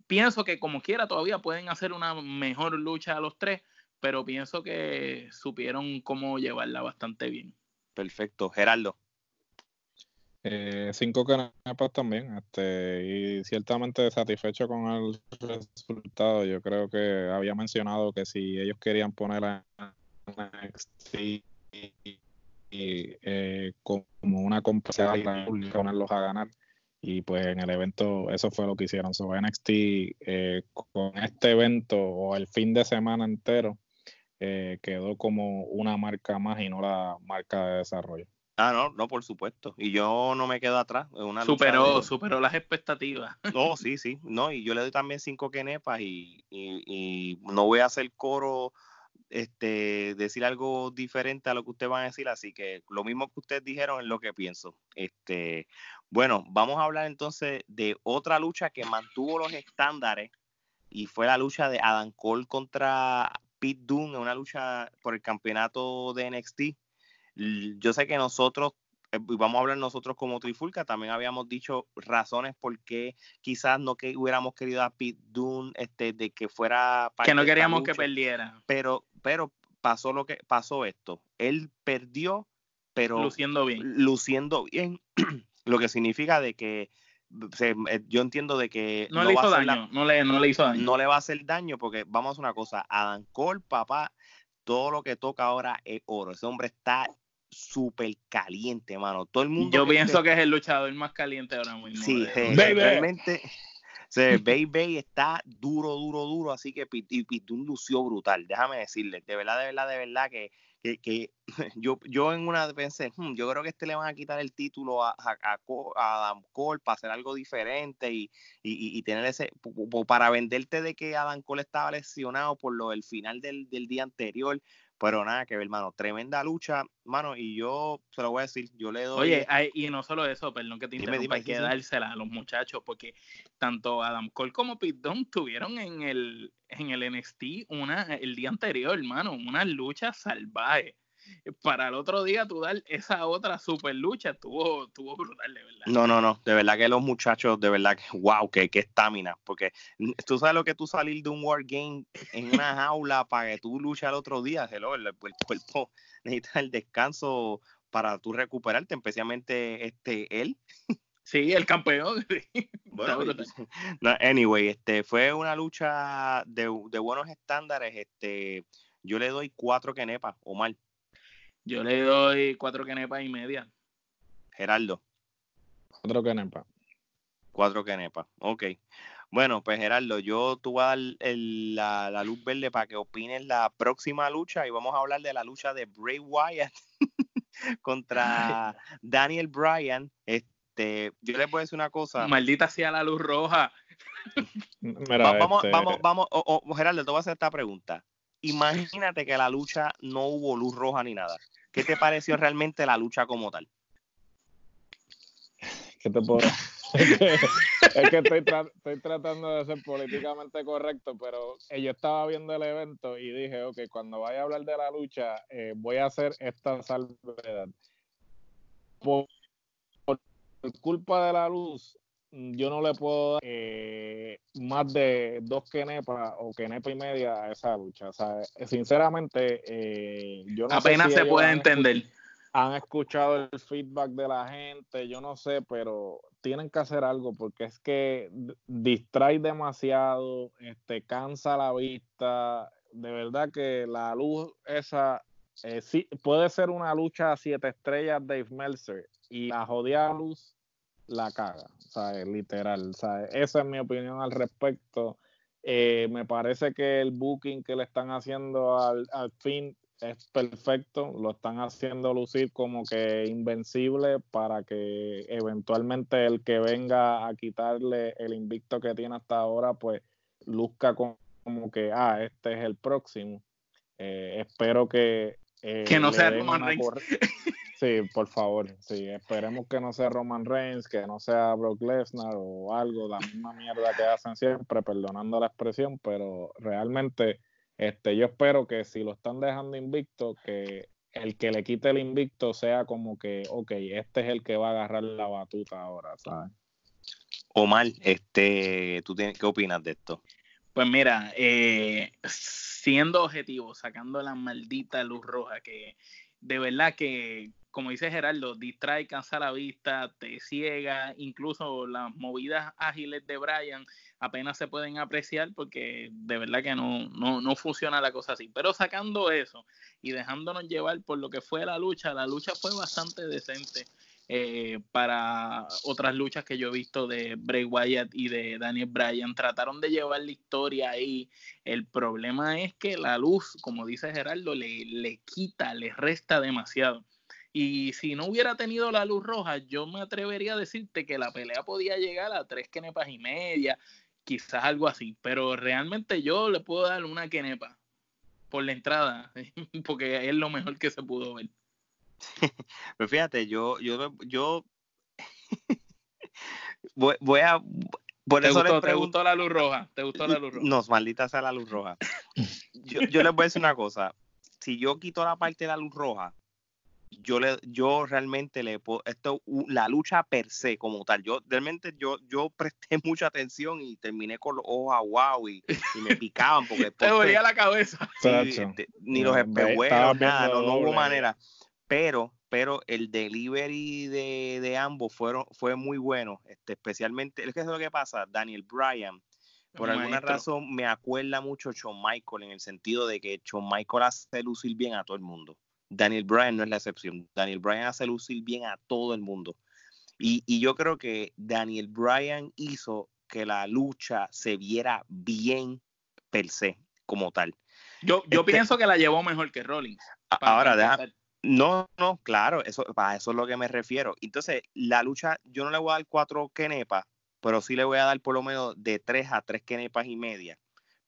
pienso que como quiera todavía pueden hacer una mejor lucha a los tres, pero pienso que supieron cómo llevarla bastante bien. Perfecto. Gerardo. Eh, cinco canepas también, este, y ciertamente satisfecho con el resultado. Yo creo que había mencionado que si ellos querían poner a NXT eh, como una competencia ponerlos a ganar, y pues en el evento eso fue lo que hicieron. So, NXT eh, con este evento o el fin de semana entero eh, quedó como una marca más y no la marca de desarrollo. Ah, no, no, por supuesto. Y yo no me quedo atrás. Una superó, superó las expectativas. No, sí, sí. No, y yo le doy también cinco kenepas y, y, no voy a hacer coro, este, decir algo diferente a lo que ustedes van a decir. Así que lo mismo que ustedes dijeron es lo que pienso. Este, bueno, vamos a hablar entonces de otra lucha que mantuvo los estándares y fue la lucha de Adam Cole contra Pete Dunne, una lucha por el campeonato de NXT yo sé que nosotros, eh, vamos a hablar nosotros como Trifulca, también habíamos dicho razones por qué quizás no que hubiéramos querido a Pete Dunne este, de que fuera... Que no queríamos que perdiera. Pero, pero pasó lo que pasó esto. Él perdió, pero... Luciendo bien. Luciendo bien, lo que significa de que eh, yo entiendo de que no, le hizo daño, no, le, no le hizo daño. No le va a hacer daño porque vamos a hacer una cosa, Adam Cole, papá, todo lo que toca ahora es oro. Ese hombre está súper caliente, mano. Todo el mundo. Yo pienso que es el luchador más caliente ahora mismo. Sí, realmente. Se, Baby está duro, duro, duro, así que Pitún lució brutal. Déjame decirle, de verdad, de verdad, de verdad que, que, yo, yo en una pensé, hmm, yo creo que este le van a quitar el título a, a, Adam Cole para hacer algo diferente y, y, y, tener ese, para venderte de que Adam Cole estaba lesionado por lo del final del, del día anterior. Pero nada que ver, hermano. Tremenda lucha, mano. Y yo se lo voy a decir, yo le doy. Oye, y no solo eso, perdón que te interrumpa, hay que dársela a los muchachos, porque tanto Adam Cole como Dunne tuvieron en el, en el NXT una, el día anterior, hermano, una lucha salvaje para el otro día tú dar esa otra super lucha estuvo, estuvo brutal, de verdad. No, no, no, de verdad que los muchachos, de verdad que, wow, que estamina, porque tú sabes lo que tú salir de un War Game en una jaula para que tú luches el otro día, hello, el, cuerpo necesita el descanso para tú recuperarte, especialmente este él. Sí, el campeón. Bueno, anyway, este fue una lucha de, de buenos estándares. Este, yo le doy cuatro kenepas o mal. Yo le doy cuatro quenepas y media. Geraldo. Cuatro quenepas. Cuatro quenepas, ok. Bueno, pues Gerardo, yo tú voy a dar la, la, luz verde para que opines la próxima lucha y vamos a hablar de la lucha de Bray Wyatt contra Daniel Bryan. Este, yo les voy a decir una cosa. Maldita sea la luz roja. vamos, este vamos, vamos, Gerardo, te voy a hacer esta pregunta. Imagínate que la lucha no hubo luz roja ni nada. ¿Qué te pareció realmente la lucha como tal? ¿Qué te puedo es que estoy, tratando de ser políticamente correcto, pero eh, yo estaba viendo el evento y dije, ok, cuando vaya a hablar de la lucha, eh, voy a hacer esta salvedad. por, culpa de la luz, yo no le puedo dar eh, más de dos kenepas o kenepa y media a esa lucha. O sea, sinceramente, eh, yo no Apenas sé si se puede entender. Han escuchado el feedback de la gente, yo no sé, pero tienen que hacer algo porque es que distrae demasiado, este, cansa la vista. De verdad que la luz esa eh, sí, puede ser una lucha a siete estrellas Dave Meltzer y la jodida luz la caga, ¿sabes? Literal, ¿sabes? Esa es mi opinión al respecto. Eh, me parece que el booking que le están haciendo al, al fin es perfecto, lo están haciendo lucir como que invencible para que eventualmente el que venga a quitarle el invicto que tiene hasta ahora, pues luzca como, que, ah, este es el próximo. Eh, espero que... Eh, que no sea Roman Reigns. Sí, por favor, sí, esperemos que no sea Roman Reigns, que no sea Brock Lesnar o algo, la misma mierda que hacen siempre, perdonando la expresión, pero realmente este, yo espero que si lo están dejando invicto, que el que le quite el invicto sea como que, ok, este es el que va a agarrar la batuta ahora, ¿sabes? Omar, este, ¿tú tienes, qué opinas de esto? Pues mira, eh, siendo objetivo, sacando la maldita luz roja, que de verdad que, como dice Gerardo, distrae, cansa la vista, te ciega, incluso las movidas ágiles de Brian apenas se pueden apreciar porque de verdad que no, no, no funciona la cosa así. Pero sacando eso y dejándonos llevar por lo que fue la lucha, la lucha fue bastante decente. Eh, para otras luchas que yo he visto de Bray Wyatt y de Daniel Bryan. Trataron de llevar la historia ahí. El problema es que la luz, como dice Gerardo, le, le quita, le resta demasiado. Y si no hubiera tenido la luz roja, yo me atrevería a decirte que la pelea podía llegar a tres kenepas y media, quizás algo así. Pero realmente yo le puedo dar una kenepa por la entrada, porque es lo mejor que se pudo ver. Pero fíjate, yo, yo, yo voy, a. Por ¿Te, eso gustó, ¿Te gustó la luz roja? ¿Te gustó la luz roja? No, maldita sea la luz roja. Yo, yo les voy a decir una cosa. Si yo quito la parte de la luz roja, yo le yo realmente le puedo esto la lucha per se como tal yo realmente yo yo presté mucha atención y terminé con los ojos aguados y, y me picaban porque te dolía la cabeza. Ni los espejuelos nada no, hubo manera. Pero, pero el delivery de, ambos fueron, fue muy bueno, este, especialmente, es que es lo que pasa, Daniel Bryan, por alguna razón me acuerda mucho Shawn Michael en el sentido de que Shawn Michael hace lucir bien a todo el mundo. Daniel Bryan no es la excepción. Daniel Bryan hace lucir bien a todo el mundo. Y, y yo creo que Daniel Bryan hizo que la lucha se viera bien per se, como tal. Yo, yo este pienso que la llevó mejor que Rollins. Ahora, deja, no, no, claro, eso, para eso es lo que me refiero. Entonces, la lucha, yo no le voy a dar cuatro kenepas, pero sí le voy a dar por lo menos de tres a tres kenepas y media,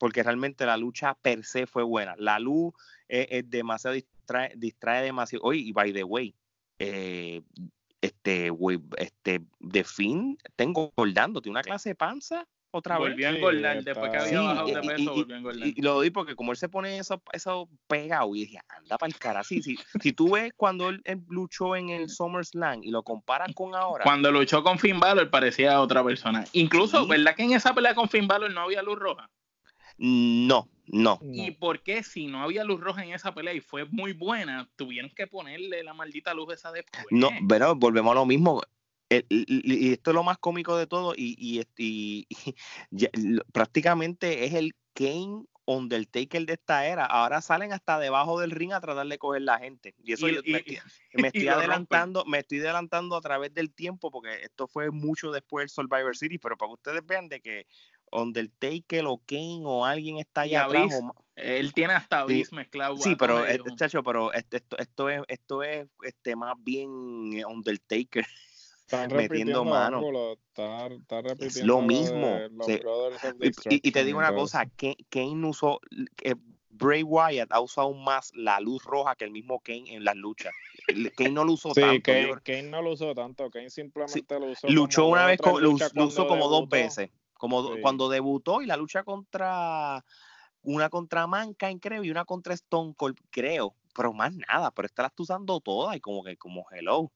porque realmente la lucha per se fue buena. La luz es, demasiado, distrae, distrae demasiado. Oye, y by the way, eh, este, este, de fin, tengo acordando, tiene una clase de panza otra vez. Volvió a engordar, después que había bajado de peso, volvió a engordar. Y, lo di porque como él se pone eso, eso pegado, y dije, anda para el cara. Sí, sí. si tú ves cuando él, luchó en el SummerSlam y lo comparas con ahora. Cuando luchó con Finn Balor parecía otra persona. Incluso, ¿verdad que en esa pelea con Finn Balor no había luz roja? No, no. ¿Y por qué si no había luz roja en esa pelea y fue muy buena, tuvieron que ponerle la maldita luz esa después? No, pero volvemos a lo mismo y esto es lo más cómico de todo y, y, prácticamente es el Kane Undertaker de esta era. Ahora salen hasta debajo del ring a tratar de coger la gente. Y eso me, estoy adelantando, me estoy adelantando a través del tiempo porque esto fue mucho después del Survivor City, pero para que ustedes vean de que Undertaker o Kane o alguien está allá atrás. él tiene hasta Abyss mezclado. Sí, pero, chacho, pero esto, esto, es, esto es este, más bien Undertaker. Están metiendo mano. es lo mismo. y, te digo una cosa, Kane usó, eh, Bray Wyatt ha usado más la luz roja que el mismo Kane en las luchas. Kane no lo usó tanto. Kane, no lo usó tanto, Kane simplemente lo usó. Luchó una vez, lo, usó como dos veces. Como cuando debutó y la lucha contra una contra Mankind, creo, y una contra Stone Cold, creo. Pero más nada, pero esta la está usando toda y como que como hello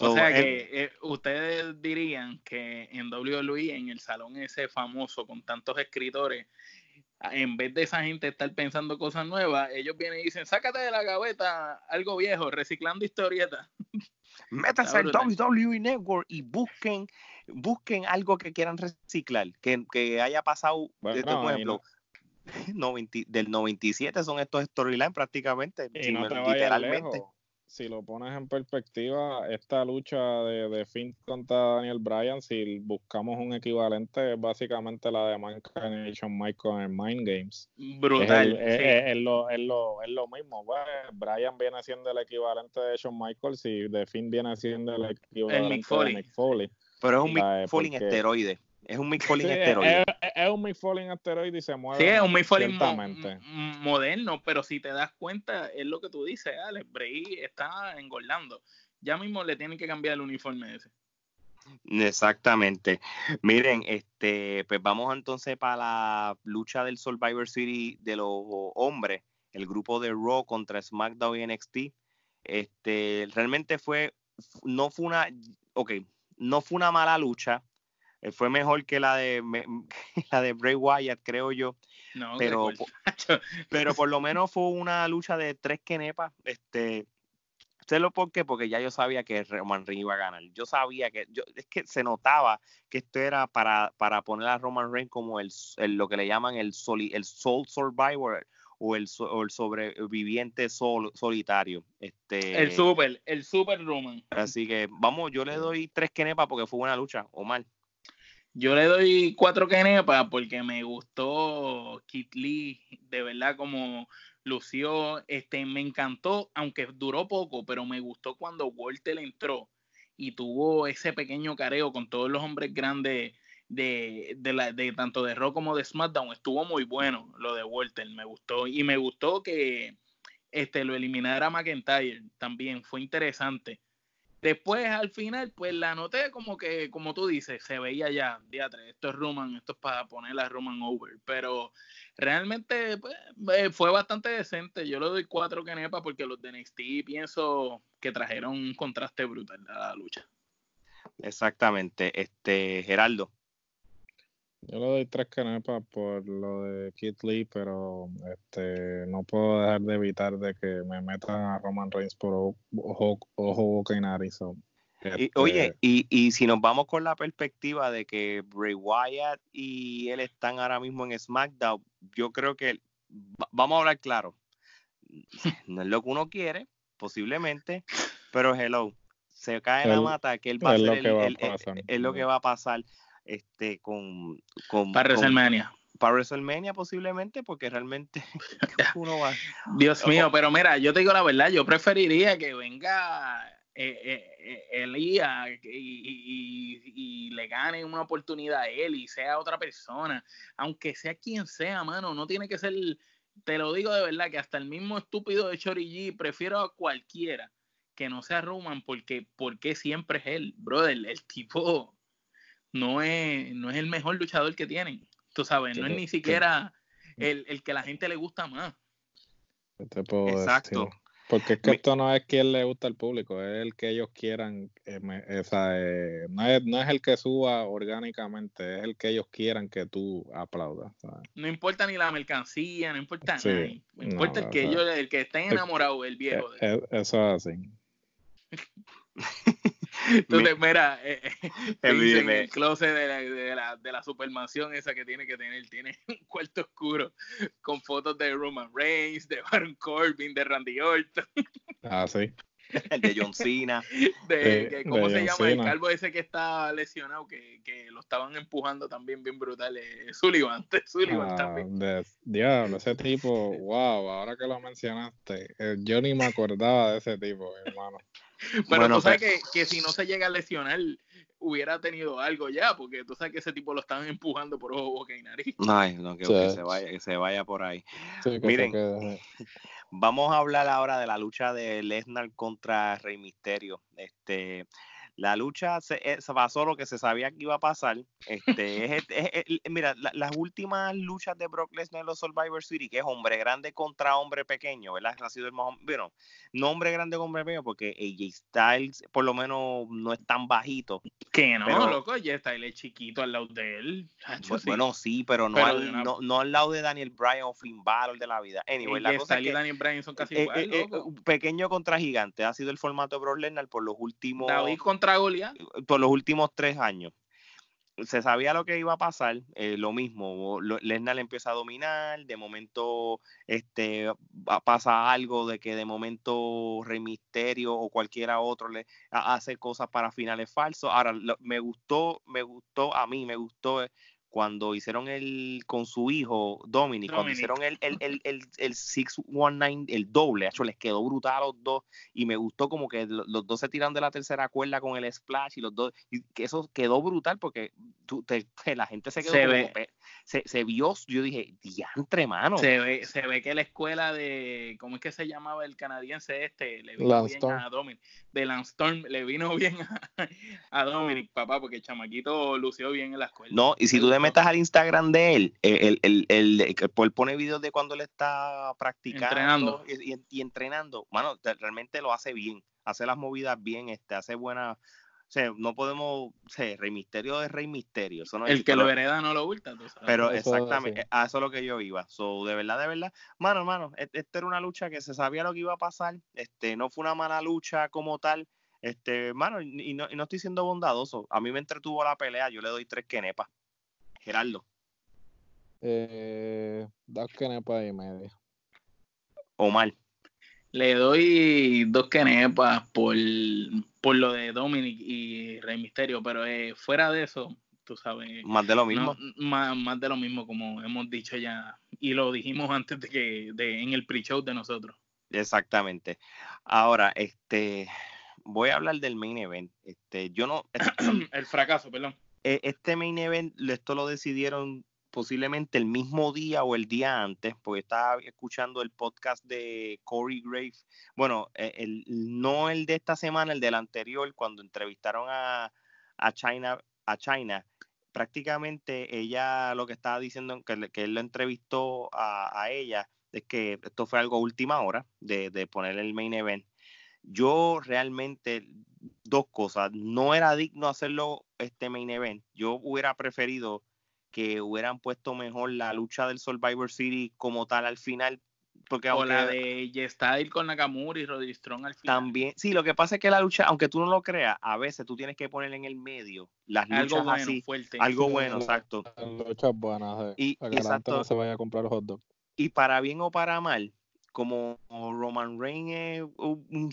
o sea que eh, ustedes dirían que en WWE, en el salón ese famoso con tantos escritores, en vez de esa gente estar pensando cosas nuevas, ellos vienen y dicen, sácate de la gaveta algo viejo, reciclando historietas. Métanse al WWE Network y busquen, busquen algo que quieran reciclar, que, que haya pasado, este, por ejemplo, del 97 son estos storylines prácticamente, literalmente si lo pones en perspectiva, esta lucha de, de Finn contra Daniel Bryan, si buscamos un equivalente, es básicamente la de Shawn Michaels en Mind Games. Brutal. Es, lo, es, lo, es lo mismo. Pues, Bryan viene siendo el equivalente de Shawn Michaels y de Finn viene siendo el equivalente de Mick Foley. Pero es un Mick Foley en esteroide. Es un Mick Foley esteroide. Es, un Mick Foley esteroide y se mueve. Sí, es un Mick Foley moderno, pero si te das cuenta, es lo que tú dices, Alex. Bray está engordando. Ya mismo le tienen que cambiar el uniforme ese. Exactamente. Miren, este, pues vamos entonces para la lucha del Survivor City de los hombres, el grupo de Raw contra SmackDown y NXT. Este, realmente fue, no fue una, ok, no fue una mala lucha, eh, fue mejor que la de la de Bray Wyatt, creo yo. pero, pero por lo menos fue una lucha de tres kenepas. Este, sé lo por qué, porque ya yo sabía que Roman Reigns iba a ganar. Yo sabía que, yo, es que se notaba que esto era para, para poner a Roman Reigns como el, lo que le llaman el, el Soul Survivor o el, el sobreviviente solitario. Este, el super, el super Roman. Así que vamos, yo le doy tres kenepas porque fue buena lucha, o mal. Yo le doy cuatro kenepas porque me gustó Kit Lee, de verdad como lució, este, me encantó, aunque duró poco, pero me gustó cuando Walter entró y tuvo ese pequeño careo con todos los hombres grandes de, de, la, de tanto de Raw como de SmackDown estuvo muy bueno lo de Walter, me gustó y me gustó que este lo eliminara McIntyre también fue interesante. Después al final pues la noté como que como tú dices, se veía ya, diatre, esto es Roman, esto es para poner a Roman over, pero realmente pues, eh, fue bastante decente. Yo le doy cuatro canepas porque los de NXT pienso que trajeron un contraste brutal a la lucha. Exactamente, este Geraldo. Yo le doy tres canepas por lo de Kit Lee, pero este no puedo dejar de evitar de que me metan a Roman Reigns por ojo, ojo y, oye, este y, y, si nos vamos con la perspectiva de que Bray Wyatt y él están ahora mismo en SmackDown, yo creo que vamos a hablar claro. No es lo que uno quiere, posiblemente, pero hello, se cae la mata que él va a ser es lo que va a pasar este, con, con para WrestleMania. Para WrestleMania posiblemente, porque realmente uno va. Dios mío, pero mira, yo te digo la verdad, yo preferiría que venga eh, eh, eh Elías y, y, le gane una oportunidad a él y sea otra persona, aunque sea quien sea, mano, no tiene que ser, te lo digo de verdad, que hasta el mismo estúpido de Chori prefiero a cualquiera que no sea Roman porque, porque siempre es él, brother, el tipo no es, no es el mejor luchador que tienen. Tú sabes, no es ni siquiera el, el, que la gente le gusta más. Exacto. Porque es que esto no es quien le gusta al público, es el que ellos quieran. Eh, eh, no, es, no es el que suba orgánicamente, es el que ellos quieran que tú aplaudas. No importa ni la mercancía, no importa nada. No importa el que ellos, el que esté enamorado, el viejo. Eh, eso es así. Entonces, mira, eh, eh el closet de la, de, la, de la supermansión esa que tiene que tener, tiene un cuarto oscuro con fotos de Roman Reigns, de Baron Corbin, de Randy Orton. Ah, sí. de John Cena. De, ¿Cómo se llama? El calvo ese que está lesionado, que, que lo estaban empujando también bien brutal. Eh, Sullivan, Sullivan ah, también. diablo, ese tipo, wow, ahora que lo mencionaste, yo ni me acordaba de ese tipo, hermano. Pero tú sabes pues que, si no se llega a lesionar, hubiera tenido algo ya, porque tú sabes que ese tipo lo estaban empujando por ojo, boca y nariz. Ay, no, que, se vaya, que se vaya por ahí. Miren, vamos a hablar ahora de la lucha de Lesnar contra Rey Misterio. Este, la lucha eh, se, pasó lo que se sabía que iba a pasar. Este, es, mira, las últimas luchas de Brock Lesnar en los Survivor City, que es hombre grande contra hombre pequeño, ¿verdad? Ha sido el más, bueno, no hombre grande contra hombre pequeño, porque AJ Styles por lo menos no es tan bajito. Que no, loco, AJ Styles es chiquito al lado de él. bueno, sí, pero, no, al, no, al lado de Daniel Bryan o Finn Balor de la vida. Anyway, la cosa y Daniel Bryan son casi eh, eh, pequeño contra gigante ha sido el formato de Brock Lesnar por los últimos... David contra por los últimos tres años. Se sabía lo que iba a pasar, eh, lo mismo, Lesnar le empieza a dominar, de momento este, pasa algo de que de momento Rey Misterio o cualquiera otro le hace cosas para finales falsos. Ahora, me gustó, me gustó, a mí me gustó cuando hicieron el con su hijo Dominic, cuando hicieron el, el, el, el, el 619, el doble, hecho les quedó brutal a los dos y me gustó como que los, dos se tiran de la tercera cuerda con el splash y los dos, y que eso quedó brutal porque tú, te, la gente se quedó Se como ve. se, se vio, yo dije, diantre, mano. Se ve, se ve que la escuela de, ¿cómo es que se llamaba el canadiense este? Le vino bien a Dominic. De Lance Storm le vino bien a, a Dominic, papá, porque el chamaquito lució bien en la escuela. No, y si tú te metas al Instagram de él, el, el- que él pone videos de cuando él está practicando Entrenando. Y, y- y entrenando, mano, te- realmente lo hace bien, hace las movidas bien, este, hace buena, o sea, no podemos, o sea, Rey Misterio es Rey Misterio, eso no es- El que pero- lo hereda no lo oculta, tú sabes. Pero Eso exactamente, así. a eso es lo que yo iba. So, de verdad, de verdad, mano, mano, e- esta era una lucha que se sabía lo que iba a pasar. Este, no fue una mala lucha como tal. Este, mano, y y no, y no estoy siendo bondadoso. A mí me entretuvo la pelea, yo le doy tres quenepas. Gerardo, Eh, dos kenepas y media. Omar, Le doy dos kenepas por, por lo de Dominic y Rey Misterio, pero eh, fuera de eso, tú sabes, más de lo mismo. no, más, más de lo mismo, como hemos dicho ya, y lo dijimos antes de que, de, en el pre-show de nosotros. Exactamente. Ahora, este, voy a hablar del main event. Este, yo no, el fracaso, perdón. Eh, este main event, esto lo decidieron posiblemente el mismo día o el día antes, porque estaba escuchando el podcast de Corey Graves. Bueno, el, no el de esta semana, el del anterior, cuando entrevistaron a, China, a China. Prácticamente ella lo que estaba diciendo, que, él lo entrevistó a, ella, es que esto fue algo última hora de poner el main event. Yo realmente, dos cosas, no era digno hacerlo este main event. Yo hubiera preferido que hubieran puesto mejor la lucha del Survivor City como tal al final, porque O aunque la de G-Style con Nakamura y Roddy Strong al final. también, sí, lo que pasa es que la lucha, aunque tú no lo creas, a veces tú tienes que poner en el medio las luchas Algo bueno, así, fuerte. algo bueno, exacto. Luchas buenas, sí, Y- para que la gente exacto. no se vaya a comprar hot dog. Y para bien o para mal, como Roman Reigns es un,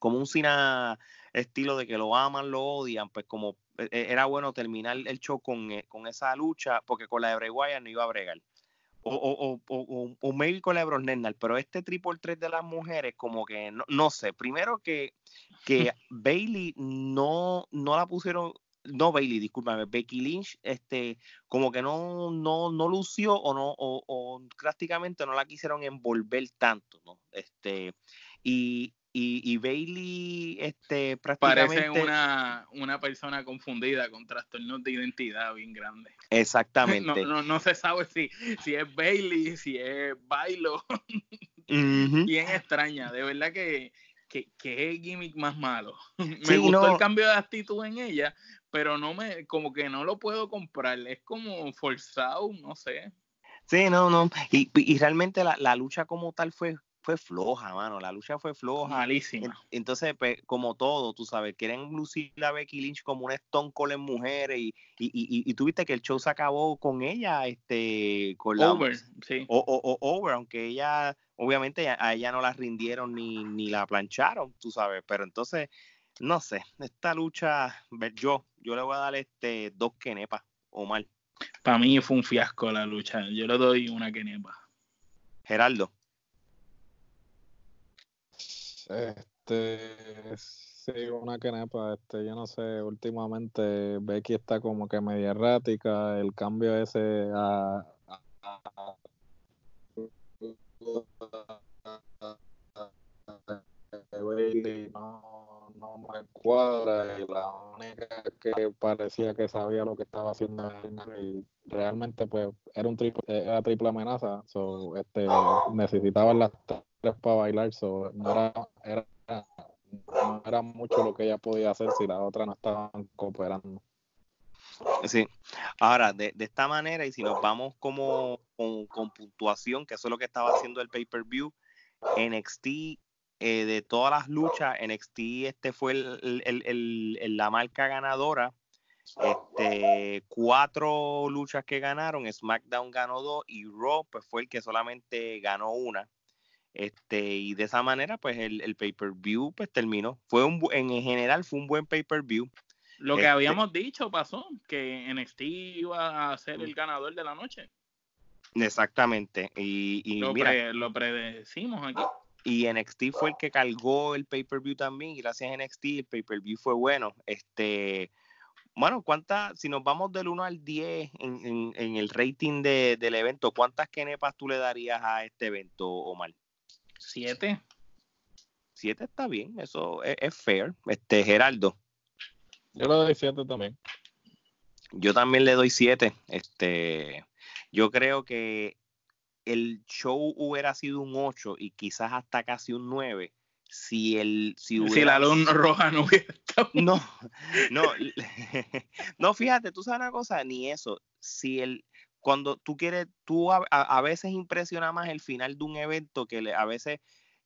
como un Cena estilo de que lo aman, lo odian, pues como e- e- era bueno terminar el show con, eh, con esa lucha, porque con la de Bray Wyatt no iba a bregar. O, o, o, o, o- o maybe con la de Lesnar, pero este triple 3 de las mujeres, como que no, no sé. Primero que, que Bailey no, no la pusieron, no Bailey, discúlpame, Becky Lynch, este, como que no, no, no lució o no, o, o prácticamente no la quisieron envolver tanto, ¿no? Este, y, y, y Bailey, este, prácticamente. Parece una, una persona confundida con trastornos de identidad bien grandes. Exactamente. No, no, no se sabe si, si es Bailey, si es Bailo. Bien extraña. De verdad que, que, que es gimmick más malo. Me Sí, gustó no. el cambio de actitud en ella, pero no me, como que no lo puedo comprar. Es como forzado, no sé. Sí, no, no. Y, y realmente la, la lucha como tal fue, fue floja, mano. La lucha fue floja. Malísima. Entonces, pues, como todo, tú sabes, quieren lucir a Becky Lynch como una Stone Cold en mujeres y, y, y, y tú viste que el show se acabó con ella, este, con la Over, sí. o, o, o over, aunque ella, obviamente a- ella no la rindieron ni, ni la plancharon, tú sabes, pero entonces, no sé, esta lucha, yo, yo le voy a dar este dos quenepas o mal. Para mí fue un fiasco la lucha. Yo le doy una quenepa. Geraldo, Este, sí, una kenepa, este, yo no sé, últimamente Becky está como que media errática, el cambio ese a, a- a- de Bailey no, no me cuadra y la única que parecía que sabía lo que estaba haciendo y realmente pues era un triple, era triple amenaza, so, este, necesitaban las tres para bailar, so, no era, era, no era mucho lo que ella podía hacer si las otras no estaban cooperando. sí. Ahora, de, de esta manera, y si nos vamos como con, con puntuación, que eso es lo que estaba haciendo el pay-per-view, NXT, eh, de todas las luchas, NXT este fue el- el- el- la marca ganadora. Este, cuatro luchas que ganaron, SmackDown ganó dos y Raw pues fue el que solamente ganó una. Este, y de esa manera, pues el, el pay-per-view pues terminó. Fue un, en general fue un buen pay-per-view. Lo que este habíamos dicho pasó, que NXT iba a ser el ganador de la noche. Exactamente. Y, lo, mira, lo predecimos aquí. Y NXT fue el que cargó el pay-per-view también. Y gracias a NXT el pay-per-view fue bueno. Este, bueno, ¿cuántas, si nos vamos del 1 al 10 en, en, el rating de, del evento, ¿cuántas kenepas tú le darías a este evento, Omar? Siete. Siete está bien, eso es, es fair. Este, Geraldo. Yo le doy siete también. Yo también le doy siete. Este, yo creo que el show hubiera sido un 8 y quizás hasta casi un 9 si el si, la luz roja no hubiera estado. No, no, no, fíjate, tú sabes una cosa, ni eso. Si el cuando tú quieres, tú a, a veces impresiona más el final de un evento que le, a veces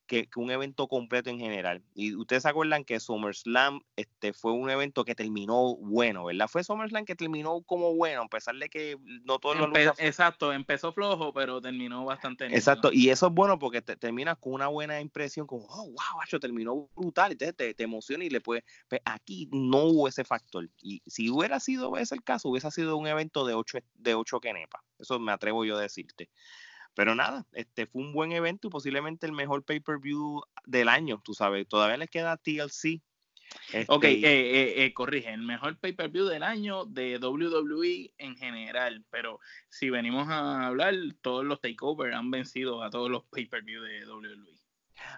que, un evento completo en general. Y ustedes se acuerdan que SummerSlam este, fue un evento que terminó bueno, ¿verdad? Fue SummerSlam que terminó como bueno, a pesar de que no todo lo Exacto, empezó flojo, pero terminó bastante Exacto, y eso es bueno porque te, terminas con una buena impresión, como, oh, wow, terminó brutal, entonces te, te emociona y le puedes... Pues, aquí no hubo ese factor. Y si hubiera sido ese el caso, hubiese sido un evento de ocho, de ocho kenepas. Eso me atrevo yo a decirte. Pero nada, este fue un buen evento y posiblemente el mejor pay-per-view del año, tú sabes. Todavía les queda TLC. ok, este, eh, eh, eh, corrige, el mejor pay-per-view del año de WWE en general, pero si venimos a hablar, todos los takeovers han vencido a todos los pay-per-view de WWE.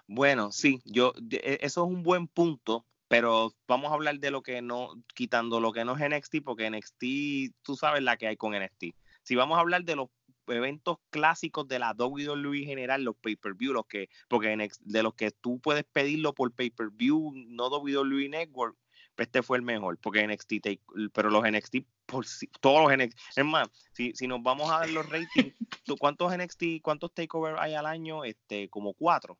Bueno, sí, yo e, eso es un buen punto, pero vamos a hablar de lo que no, quitando lo que no es NXT, porque NXT, tú sabes la que hay con NXT. Si vamos a hablar de los eventos clásicos de la WWE general, los pay-per-view, los que, porque de los que tú puedes pedirlo por pay-per-view, no WWE Network, pues este fue el mejor, porque NXT, pero los NXT, por, todos los NXT, es más, si, si nos vamos a dar los ratings, ¿cuántos NXT, cuántos takeovers hay al año? Este, como cuatro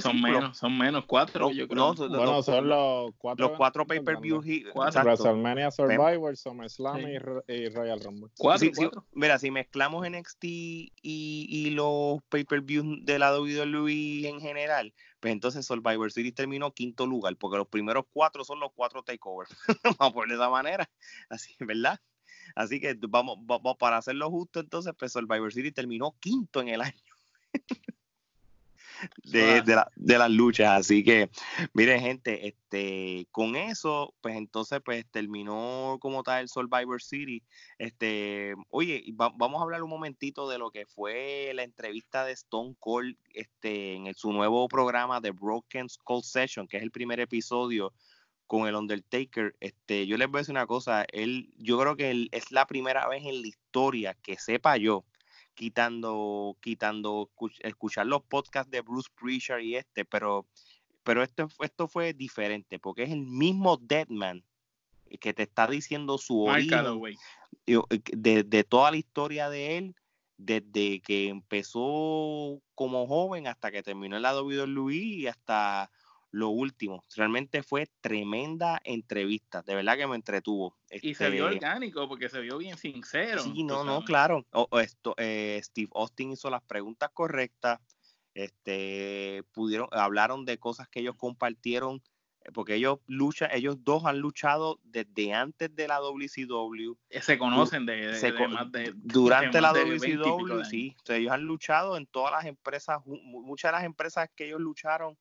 son menos, son menos cuatro, yo creo. bueno, son los cuatro, los cuatro pay-per-view. WrestleMania Survivor, SummerSlam y, Royal Rumble. Cuatro, mira, si mezclamos NXT y, y los pay-per-view de la WWE en general, pues entonces Survivor Series terminó quinto lugar, porque los primeros cuatro son los cuatro takeovers. vamos por de esa manera, así, ¿verdad? Así que vamos, vamos para hacerlo justo, entonces, pues Survivor Series terminó quinto en el año. de, de, las luchas. Así que, miren, gente, este, con eso, pues entonces, pues terminó como tal el Survivor City. Este, oye, vamos a hablar un momentito de lo que fue la entrevista de Stone Cold este, en su nuevo programa de Broken Skull Session, que es el primer episodio con el Undertaker. Este, yo les voy a decir una cosa, él, yo creo que es la primera vez en la historia que sepa yo quitando, quitando, escuchar los podcasts de Bruce Preacher y este, pero, pero esto, esto fue diferente, porque es el mismo Deadman que te está diciendo su origen de, de toda la historia de él, desde que empezó como joven hasta que terminó en la WWE y hasta lo último. Realmente fue tremenda entrevista, de verdad que me entretuvo. y se vio este orgánico porque se vio bien sincero. Sí, no, no, claro. esto, eh, Steve Austin hizo las preguntas correctas, este, pudieron, hablaron de cosas que ellos compartieron, eh, porque ellos luchan, ellos dos han luchado desde antes de la WCW. Eh, se conocen de, durante la WCW, sí. ellos han luchado en todas las empresas, muchas de las empresas que ellos lucharon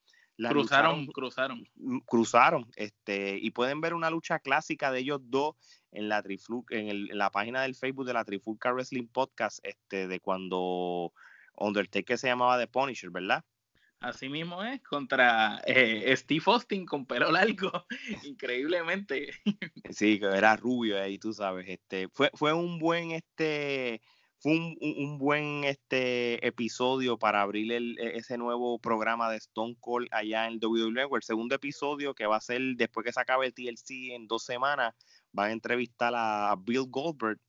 cruzaron, cruzaron. Mm, cruzaron. Este, y pueden ver una lucha clásica de ellos dos en la en, la página del Facebook de la Trifulca Wrestling Podcast, este, de cuando Undertaker se llamaba The Punisher, ¿verdad? Así mismo es, contra eh, Steve Austin con pelo largo, increíblemente. Sí, que era rubio ahí, tú sabes. Este, fue, fue un buen este fue un, buen este episodio para abrir el, e, ese nuevo programa de Stone Cold allá en WWE. El segundo episodio que va a ser después que se acabe el TLC en dos semanas, van a entrevistar a Bill Goldberg.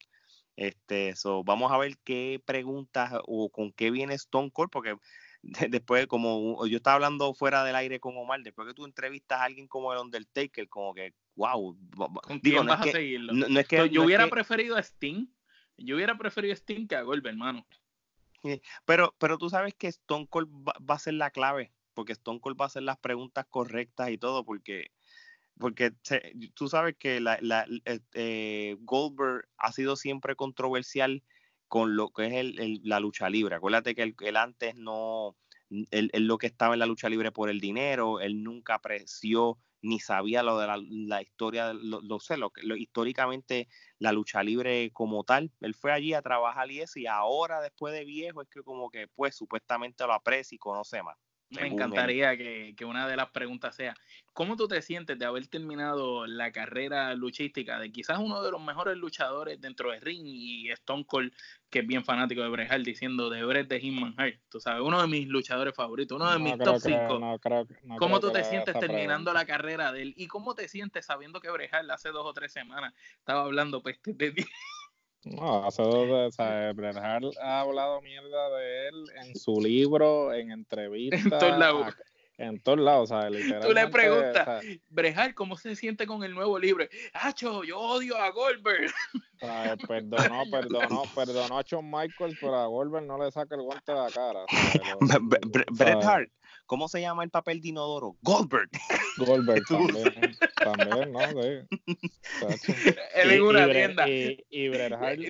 Este, so, vamos a ver qué preguntas o con qué viene Stone Cold, porque después, como yo estaba hablando fuera del aire con Omar, después que tú entrevistas a alguien como el Undertaker, como que, wow, digo, no vas a seguirlo? No, es que, yo hubiera preferido a Sting yo hubiera preferido Sting que a Goldberg, hermano. Pero, pero tú sabes que Stone Cold va, a ser la clave, porque Stone Cold va a hacer las preguntas correctas y todo, porque porque tú sabes que la, la eh, Goldberg ha sido siempre controversial con lo que es el, la lucha libre. Acuérdate que él, antes no, él, lo que estaba en la lucha libre por el dinero, él nunca apreció ni sabía lo de la, historia, lo, sé, lo, lo, históricamente la lucha libre como tal. Él fue allí a trabajar y eso, y ahora después de viejo es que como que pues supuestamente lo aprecia y conoce más. Me encantaría que, una de las preguntas sea, ¿cómo tú te sientes de haber terminado la carrera luchística de quizás uno de los mejores luchadores dentro de ring y Stone Cold, que es bien fanático de Bret diciendo de Bret de Hitman Hart, tú sabes, uno de mis luchadores favoritos, uno de mis top 5. ¿Cómo tú te sientes terminando la carrera de él? ¿Y cómo te sientes sabiendo que Bret hace dos o tres semanas estaba hablando peste de ti? No, hace dos, o sea, Bret Hart ha hablado mierda de él en su libro, en entrevistas. En todos lados. En todos lados, o sea, literalmente. Tú le preguntas, o ¿cómo se siente con el nuevo libro? ¡Hacho, yo odio a Goldberg! perdonó, perdonó, perdonó a Shawn Michaels, pero a Goldberg no le saca el guante de la cara. Bret Hart ¿Cómo se llama el papel de inodoro? Goldberg. Goldberg también. también, ¿no? Sí. Él en una tienda. Y,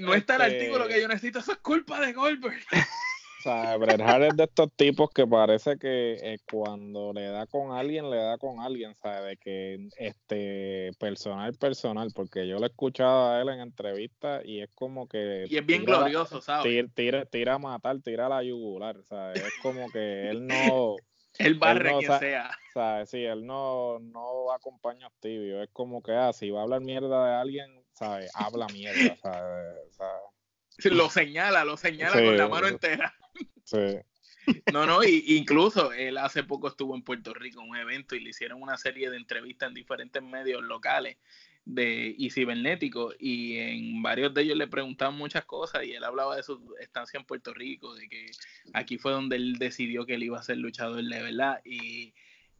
no está el este artículo que yo necesito, eso es culpa de Goldberg. O sea, Bret Hart es de estos tipos que parece que eh, cuando le da con alguien, le da con alguien, ¿sabes? De que este personal, personal, porque yo lo he escuchado a él en entrevistas y es como que. Y es bien glorioso, ¿sabes? Tira, tira, a matar, tira a la yugular, ¿sabes? Es como que él no. El barre quien sea. ¿sabes? Sí, él no, no acompaña a Es como que, ah, si va a hablar mierda de alguien, ¿sabes? Habla mierda, ¿sabes? Lo señala, lo señala con la mano entera. Sí. No, no, y, incluso él hace poco estuvo en Puerto Rico en un evento y le hicieron una serie de entrevistas en diferentes medios locales de y cibernético y en varios de ellos le preguntaban muchas cosas y él hablaba de su estancia en Puerto Rico, de que aquí fue donde él decidió que él iba a ser luchador de verdad y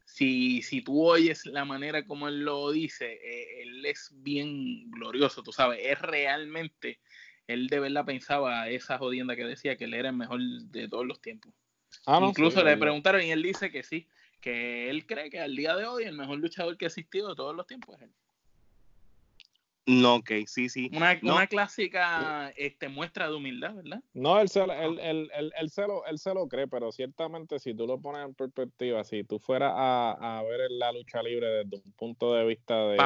si, si tú oyes la manera como él lo dice, eh, él es bien glorioso, tú sabes, es realmente, él de verdad pensaba esa jodienda que decía que él era el mejor de todos los tiempos. Ah, Incluso le preguntaron y él dice que sí, que él cree que al día de hoy el mejor luchador que ha existido de todos los tiempos es él. No, ok, sí, sí. Una, una clásica este, muestra de humildad, ¿verdad? No, él se, él, él, él, se lo, él se lo cree, pero ciertamente si tú lo pones en perspectiva, si tú fueras a, a ver la lucha libre desde un punto de vista de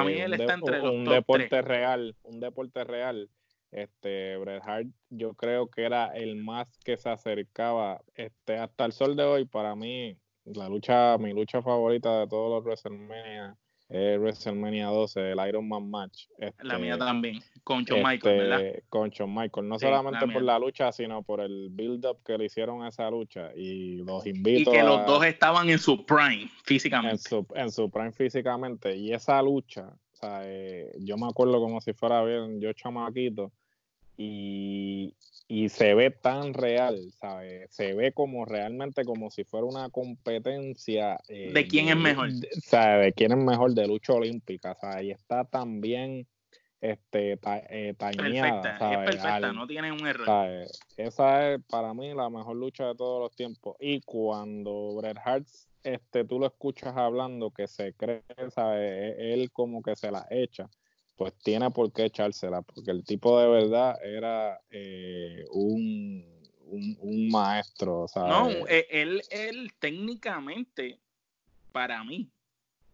un, deporte real, un deporte real, este Bret Hart yo creo que era el más que se acercaba este hasta el sol de hoy para mí la lucha mi lucha favorita de todos los WrestleMania es WrestleMania 12, el Iron Man Match. la mía este, también, con Shawn Michael, ¿verdad? Este, con Shawn Michael, no solamente por la lucha, sino por el build-up que le hicieron a esa lucha. Y los invito Y que los dos estaban en su prime físicamente. En su, en su prime físicamente. Y esa lucha, o sea, eh, yo me acuerdo como si fuera bien, yo chamaquito, y, y se ve tan real, ¿sabes? Se ve como realmente como si fuera una competencia. Eh, ¿De quién es mejor? ¿sabes? De quién es mejor de lucha olímpica, ¿sabes? Y está tan bien este, eh, Perfecta, es perfecta, no tiene un error. Esa es para mí la mejor lucha de todos los tiempos. Y cuando Bret Hart, este, tú lo escuchas hablando que se cree, ¿sabes? E, él como que se la echa pues tiene por qué echársela, porque el tipo de verdad era eh, un, un, maestro. No, eh, él, él técnicamente, para mí,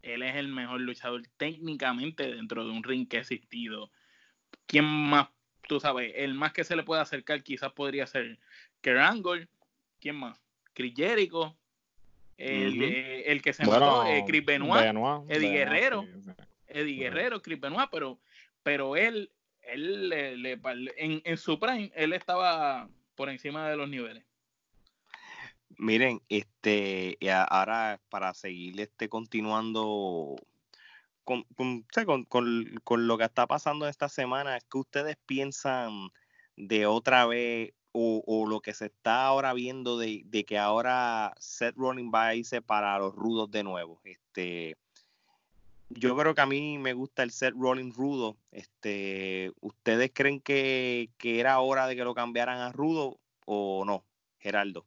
él es el mejor luchador técnicamente dentro de un ring que ha existido. ¿Quién más? Tú sabes, el más que se le puede acercar quizás podría ser Kerangol. ¿Quién más? Chris Jericho. El, que se mató, eh, Chris Benoit, Eddie Guerrero. Eddie Guerrero, Chris Benoit, pero, pero él, él le, en, en su prime, él estaba por encima de los niveles. Miren, este, ahora para seguir este, continuando con, con, lo que está pasando esta semana, ¿qué ustedes piensan de otra vez o, lo que se está ahora viendo de, de, que ahora Seth Rollins va a irse para los rudos de nuevo? Este, yo creo que a mí me gusta el set Rolling Rudo. Este, ¿Ustedes creen que, era hora de que lo cambiaran a Rudo o no, Geraldo?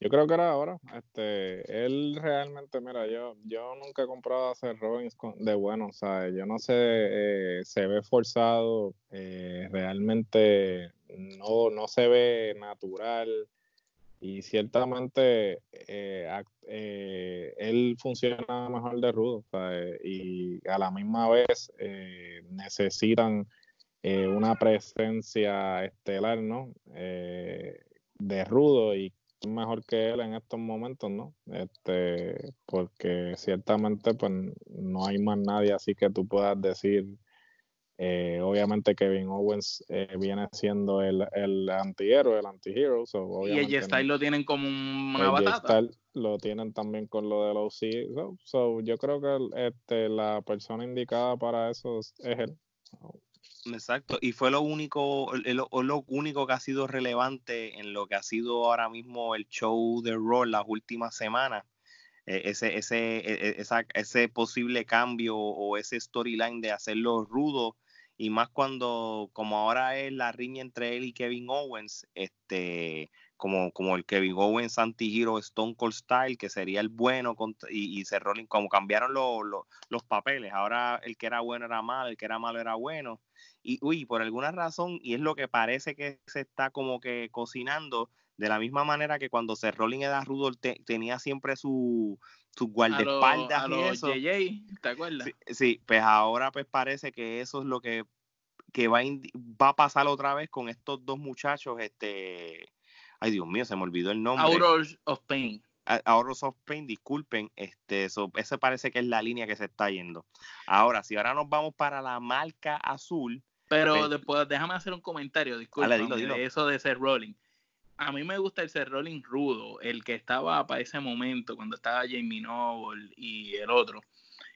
Yo creo que era ahora. Este, él realmente, mira, yo, yo nunca he comprado a Seth Rollins de bueno, ¿sabes? Yo no sé, eh, se ve forzado, eh, realmente no, no se ve natural y ciertamente eh, él funciona mejor de rudo y a la misma vez necesitan una presencia estelar, ¿no? de rudo y mejor que él en estos momentos, ¿no? Este, porque ciertamente pues no hay más nadie así que tú puedas decir, eh, obviamente Kevin Owens eh, viene siendo el, el antihéroe, el antihero. So, y el Style lo tienen como una batata. lo tienen también con lo de los so, so, yo creo que este, la persona indicada para eso es él. Exacto, y fue lo único, lo, lo, único que ha sido relevante en lo que ha sido ahora mismo el show de Raw las últimas semanas. E, ese, ese, e, e, ese posible cambio o ese storyline de hacerlo rudo y más cuando como ahora es la riña entre él y Kevin Owens, este como, como el Kevin Owens anti-hero Stone Cold Style, que sería el bueno, y, y se como cambiaron los papeles, ahora el que era bueno era malo, el que era malo era bueno, y uy, por alguna razón, y es lo que parece que se está como que cocinando, de la misma manera que cuando se rolling era Rudolph tenía siempre su, su guardaespaldas y eso. ¿te acuerdas? Sí, pues ahora pues parece que eso es lo que, que va, a va a pasar otra vez con estos dos muchachos, este, ay Dios mío, se me olvidó el nombre. Auros of Pain. Auros of Pain, disculpen, este, eso, ese parece que es la línea que se está yendo. Ahora, si ahora nos vamos para la marca azul, pero después, déjame hacer un comentario, disculpa, eso de ser rolling. A mí me gusta el ser rolling rudo, el que estaba para ese momento, cuando estaba Jamie Noble y el otro,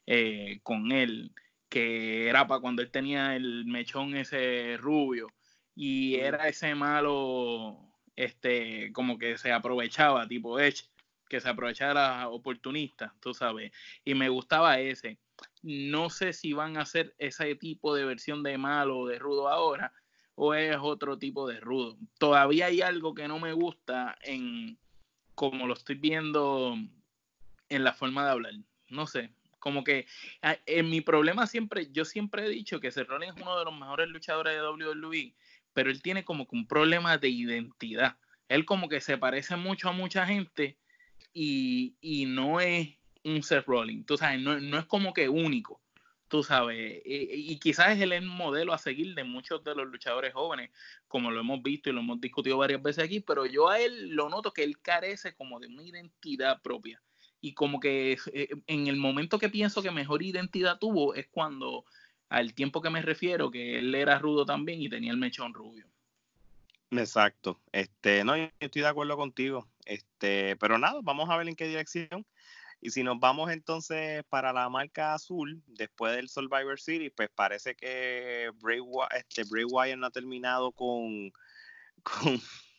eh, con él, que era para cuando él tenía el mechón ese rubio, y era ese malo, este, como que se aprovechaba, tipo Edge, que se aprovechaba oportunista, tú sabes, y me gustaba ese. No sé si van a hacer ese tipo de versión de malo o de rudo ahora o es otro tipo de rudo. Todavía hay algo que no me gusta en como lo estoy viendo en la forma de hablar. No sé, como que ah, en mi problema siempre, yo siempre he dicho que Seth es uno de los mejores luchadores de WWE, pero él tiene como que un problema de identidad. Él como que se parece mucho a mucha gente y, y no es un Seth Rollins, tú sabes, no, es como que único, tú sabes, y, quizás es el modelo a seguir de muchos de los luchadores jóvenes, como lo hemos visto y lo hemos discutido varias veces aquí, pero yo a él lo noto que él carece como de una identidad propia. Y como que eh, en el momento que pienso que mejor identidad tuvo es cuando, al tiempo que me refiero, que él era rudo también y tenía el mechón rubio. Exacto. Este, no, yo estoy de acuerdo contigo. Este, pero nada, vamos a ver en qué dirección. Y si nos vamos entonces para la marca azul, después del Survivor Series, pues parece que Bray, este, Bray Wyatt no ha terminado con,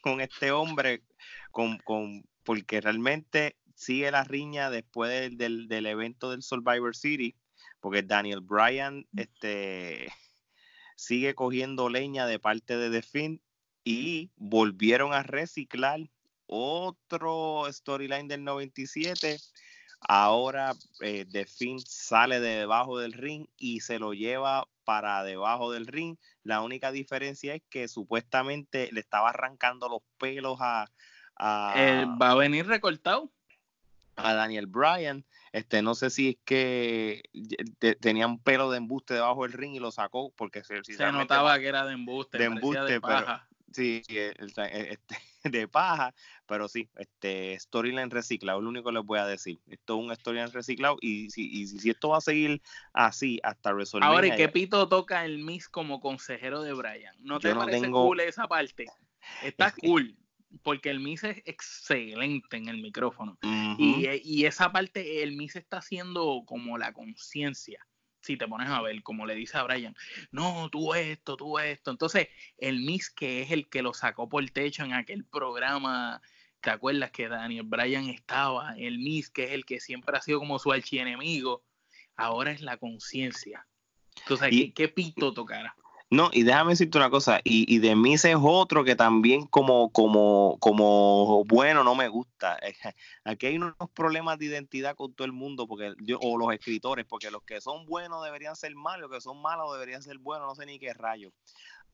con, este hombre, con, con, porque realmente sigue la riña después del, del, evento del Survivor Series, porque Daniel Bryan este, sigue cogiendo leña de parte de The Finn y volvieron a reciclar otro storyline del 97 Ahora eh, The Finn sale de debajo del ring y se lo lleva para debajo del ring. La única diferencia es que supuestamente le estaba arrancando los pelos a. ¿Va a venir recortado? A Daniel Bryan. Este, no sé si es que tenía un pelo de embuste debajo del ring y lo sacó porque se, notaba que era de embuste. De embuste, pero, sí, este, de paja, pero sí, este storyline reciclado, lo único que les voy a decir. Esto es un storyline reciclado y si, si esto va a seguir así hasta resolver. Ahora, ¿y qué pito toca el Miss como consejero de Brian? ¿No te parece cool esa parte? Está cool. Porque el Miss es excelente en el micrófono. y, y, esa parte, el Miss está haciendo como la conciencia si te pones a ver, como le dice a Brian, no, tú esto, tú esto. Entonces, el Miss, que es el que lo sacó por el techo en aquel programa, ¿te acuerdas que Daniel Bryan estaba? El Miss, que es el que siempre ha sido como su archienemigo, ahora es la conciencia. Entonces, ¿qué, pito tocará? No, y déjame decirte una cosa, y, y de mí es otro que también como, como, como bueno no me gusta. Aquí hay unos problemas de identidad con todo el mundo, porque yo, o los escritores, porque los que son buenos deberían ser malos, los que son malos deberían ser buenos, no sé ni qué rayo.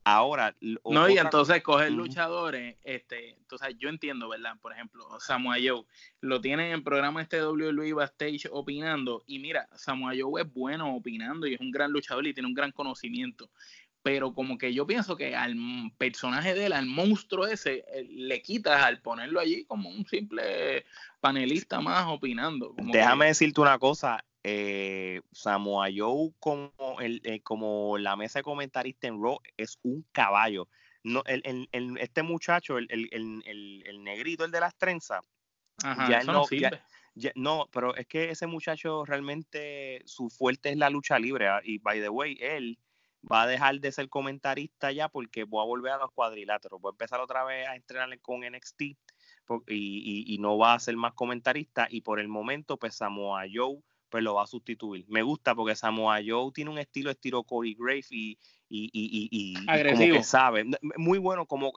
Ahora, no, y entonces coger luchadores, este, entonces yo entiendo, ¿verdad? Por ejemplo, Samoa Joe, lo tienen en el programa este WWE Backstage opinando, y mira, Samoa Joe es bueno opinando y es un gran luchador y tiene un gran conocimiento pero como que yo pienso que al personaje de él, al monstruo ese, eh, le quitas al ponerlo allí como un simple panelista más opinando. Déjame decirte una cosa, eh, Samoa Joe como, el, eh, como la mesa de comentarista en Raw es un caballo. No, el, el, este muchacho, el, negrito, el de las trenzas, ya no, no, pero es que ese muchacho realmente su fuerte es la lucha libre. Ah, y by the way, él va a dejar de ser comentarista ya porque voy a volver a los cuadriláteros. Voy a empezar otra vez a entrenarle con NXT y, y, no va a ser más comentarista. Y por el momento, pues Samoa Joe pues lo va a sustituir. Me gusta porque Samoa Joe tiene un estilo estilo Corey Grave y, y, y, y como que sabe. Muy bueno, como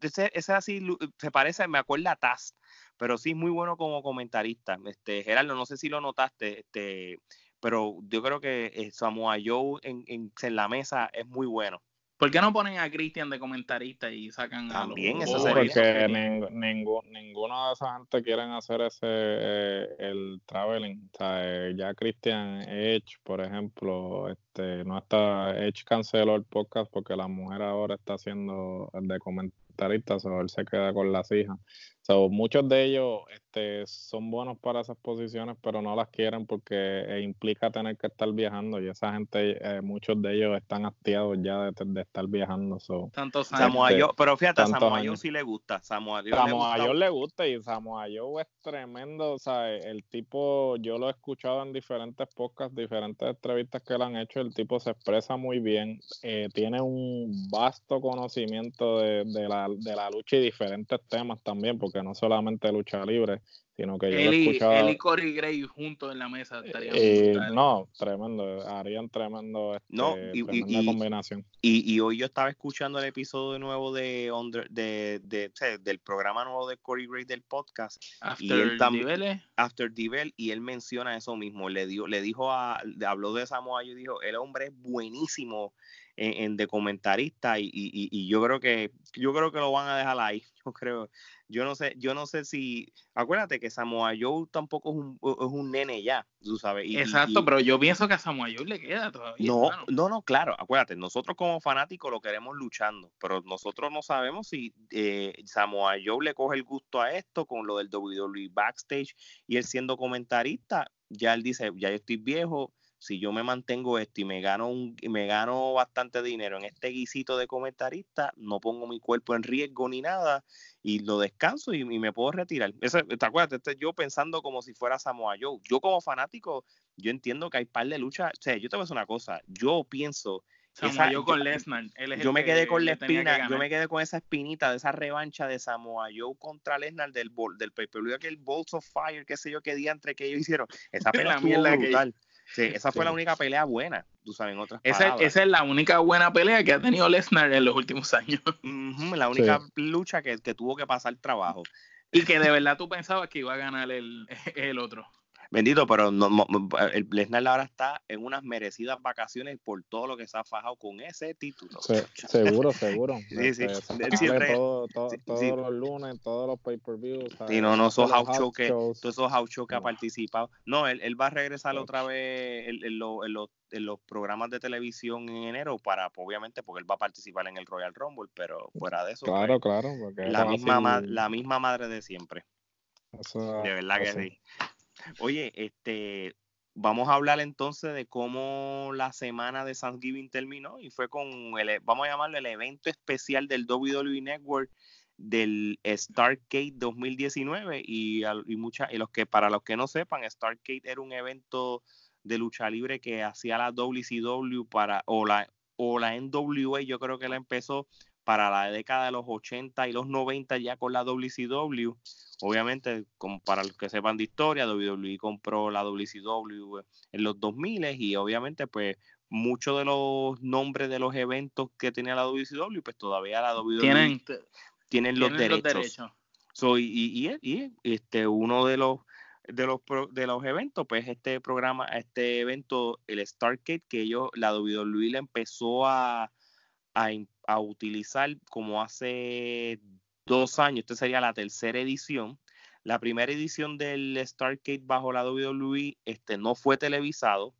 ese, ese, así se parece, me acuerda a Taz, pero sí muy bueno como comentarista. Este, Gerardo, no sé si lo notaste, este, pero yo creo que eh, Samoa Joe en, en, la mesa es muy bueno. ¿Por qué no ponen a Christian de comentarista y sacan También a los... Porque ninguno de esa gente quieren hacer ese eh, el traveling. O sea, eh, ya Christian Edge, por ejemplo, este no está Edge canceló el podcast porque la mujer ahora está haciendo el de comentarista, o él se queda con las hijas muchos de ellos este, son buenos para esas posiciones, pero no las quieren porque eh, implica tener que estar viajando y esa gente, eh, muchos de ellos están hastiados ya de, estar viajando. So, Tantos Samoa pero fíjate, a Samoa Joe sí le gusta. Samoa Joe le gusta. y Samoa Joe es tremendo. O sea, el tipo, yo lo he escuchado en diferentes podcasts, diferentes entrevistas que le han hecho. El tipo se expresa muy bien, eh, tiene un vasto conocimiento de, de, la, de la lucha y diferentes temas también, porque que no solamente lucha libre, sino que yo él, he escuchado... Él y Corey Gray juntos en la mesa estarían eh, No, tremendo, harían tremendo, este, no, y, combinación. Y, hoy yo estaba escuchando el episodio nuevo de, de, de, del programa nuevo de Corey Gray del podcast. After y él también, After y él menciona eso mismo, le, dio, le dijo a, habló de Samoa y dijo, el hombre es buenísimo en, de comentarista y, y, y, yo creo que yo creo que lo van a dejar ahí yo creo yo no sé, yo no sé si, acuérdate que Samoa Joe tampoco es un, es un nene ya, tú sabes. Exacto, pero yo pienso que a Samoa Joe le queda todavía. No, no, no, claro, acuérdate, nosotros como fanáticos lo queremos luchando, pero nosotros no sabemos si eh, Samoa Joe le coge el gusto a esto con lo del WWE Backstage y él siendo comentarista, ya él dice, ya yo estoy viejo, si yo me mantengo esto y me gano un, me gano bastante dinero en este guisito de comentarista, no pongo mi cuerpo en riesgo ni nada y lo descanso y, me puedo retirar. ¿Te acuerdas? Este, yo pensando como si fuera Samoa Joe. Yo como fanático, yo entiendo que hay par de luchas. O sea, yo te voy a decir una cosa. Yo pienso Samoa Joe con Lesnar. yo me quedé con la espina, yo me quedé con esa espinita de esa revancha de Samoa Joe contra Lesnar del del pay per aquel Bolts of Fire, qué sé yo, qué día entre que ellos hicieron. Esa pelea estuvo brutal. Sí, esa fue la única pelea buena, tú sabes, en otras esa, esa es la única buena pelea que ha tenido Lesnar en los últimos años. la única lucha que, que, tuvo que pasar trabajo. Y que de verdad tú pensabas que iba a ganar el, el otro. Bendito, pero no, el Lesnar ahora está en unas merecidas vacaciones por todo lo que se ha fajado con ese título. seguro, seguro. Sí, sí. todos los lunes, todos los pay-per-views. Y no, no, esos house shows que, todos esos house shows que ha participado. No, él, él va a regresar otra vez en, en, los, en, los, programas de televisión en enero para, obviamente, porque él va a participar en el Royal Rumble, pero fuera de eso. Claro, pues, claro. La misma, la misma madre de siempre. de verdad que sí. Oye, este, vamos a hablar entonces de cómo la semana de Thanksgiving terminó y fue con el, vamos a llamarlo el evento especial del WWE Network del Starcade 2019 y, y, mucha, y los que para los que no sepan Starcade era un evento de lucha libre que hacía la WCW para o la o la NWA yo creo que la empezó para la década de los 80 y los 90 ya con la WCW. Obviamente, como para los que sepan de historia, WWE compró la WCW en los 2000 y obviamente pues muchos de los nombres de los eventos que tenía la WCW, pues todavía la WWE Tienen, tienen los tienen los derechos. So, y, y, y- y, este uno de los de los de los eventos, pues este programa, este evento, el Stargate, que ellos, la WWE le empezó a, a, a utilizar como hace dos años, esta sería la tercera edición. La primera edición del Stargate bajo la WWE este, no fue televisado.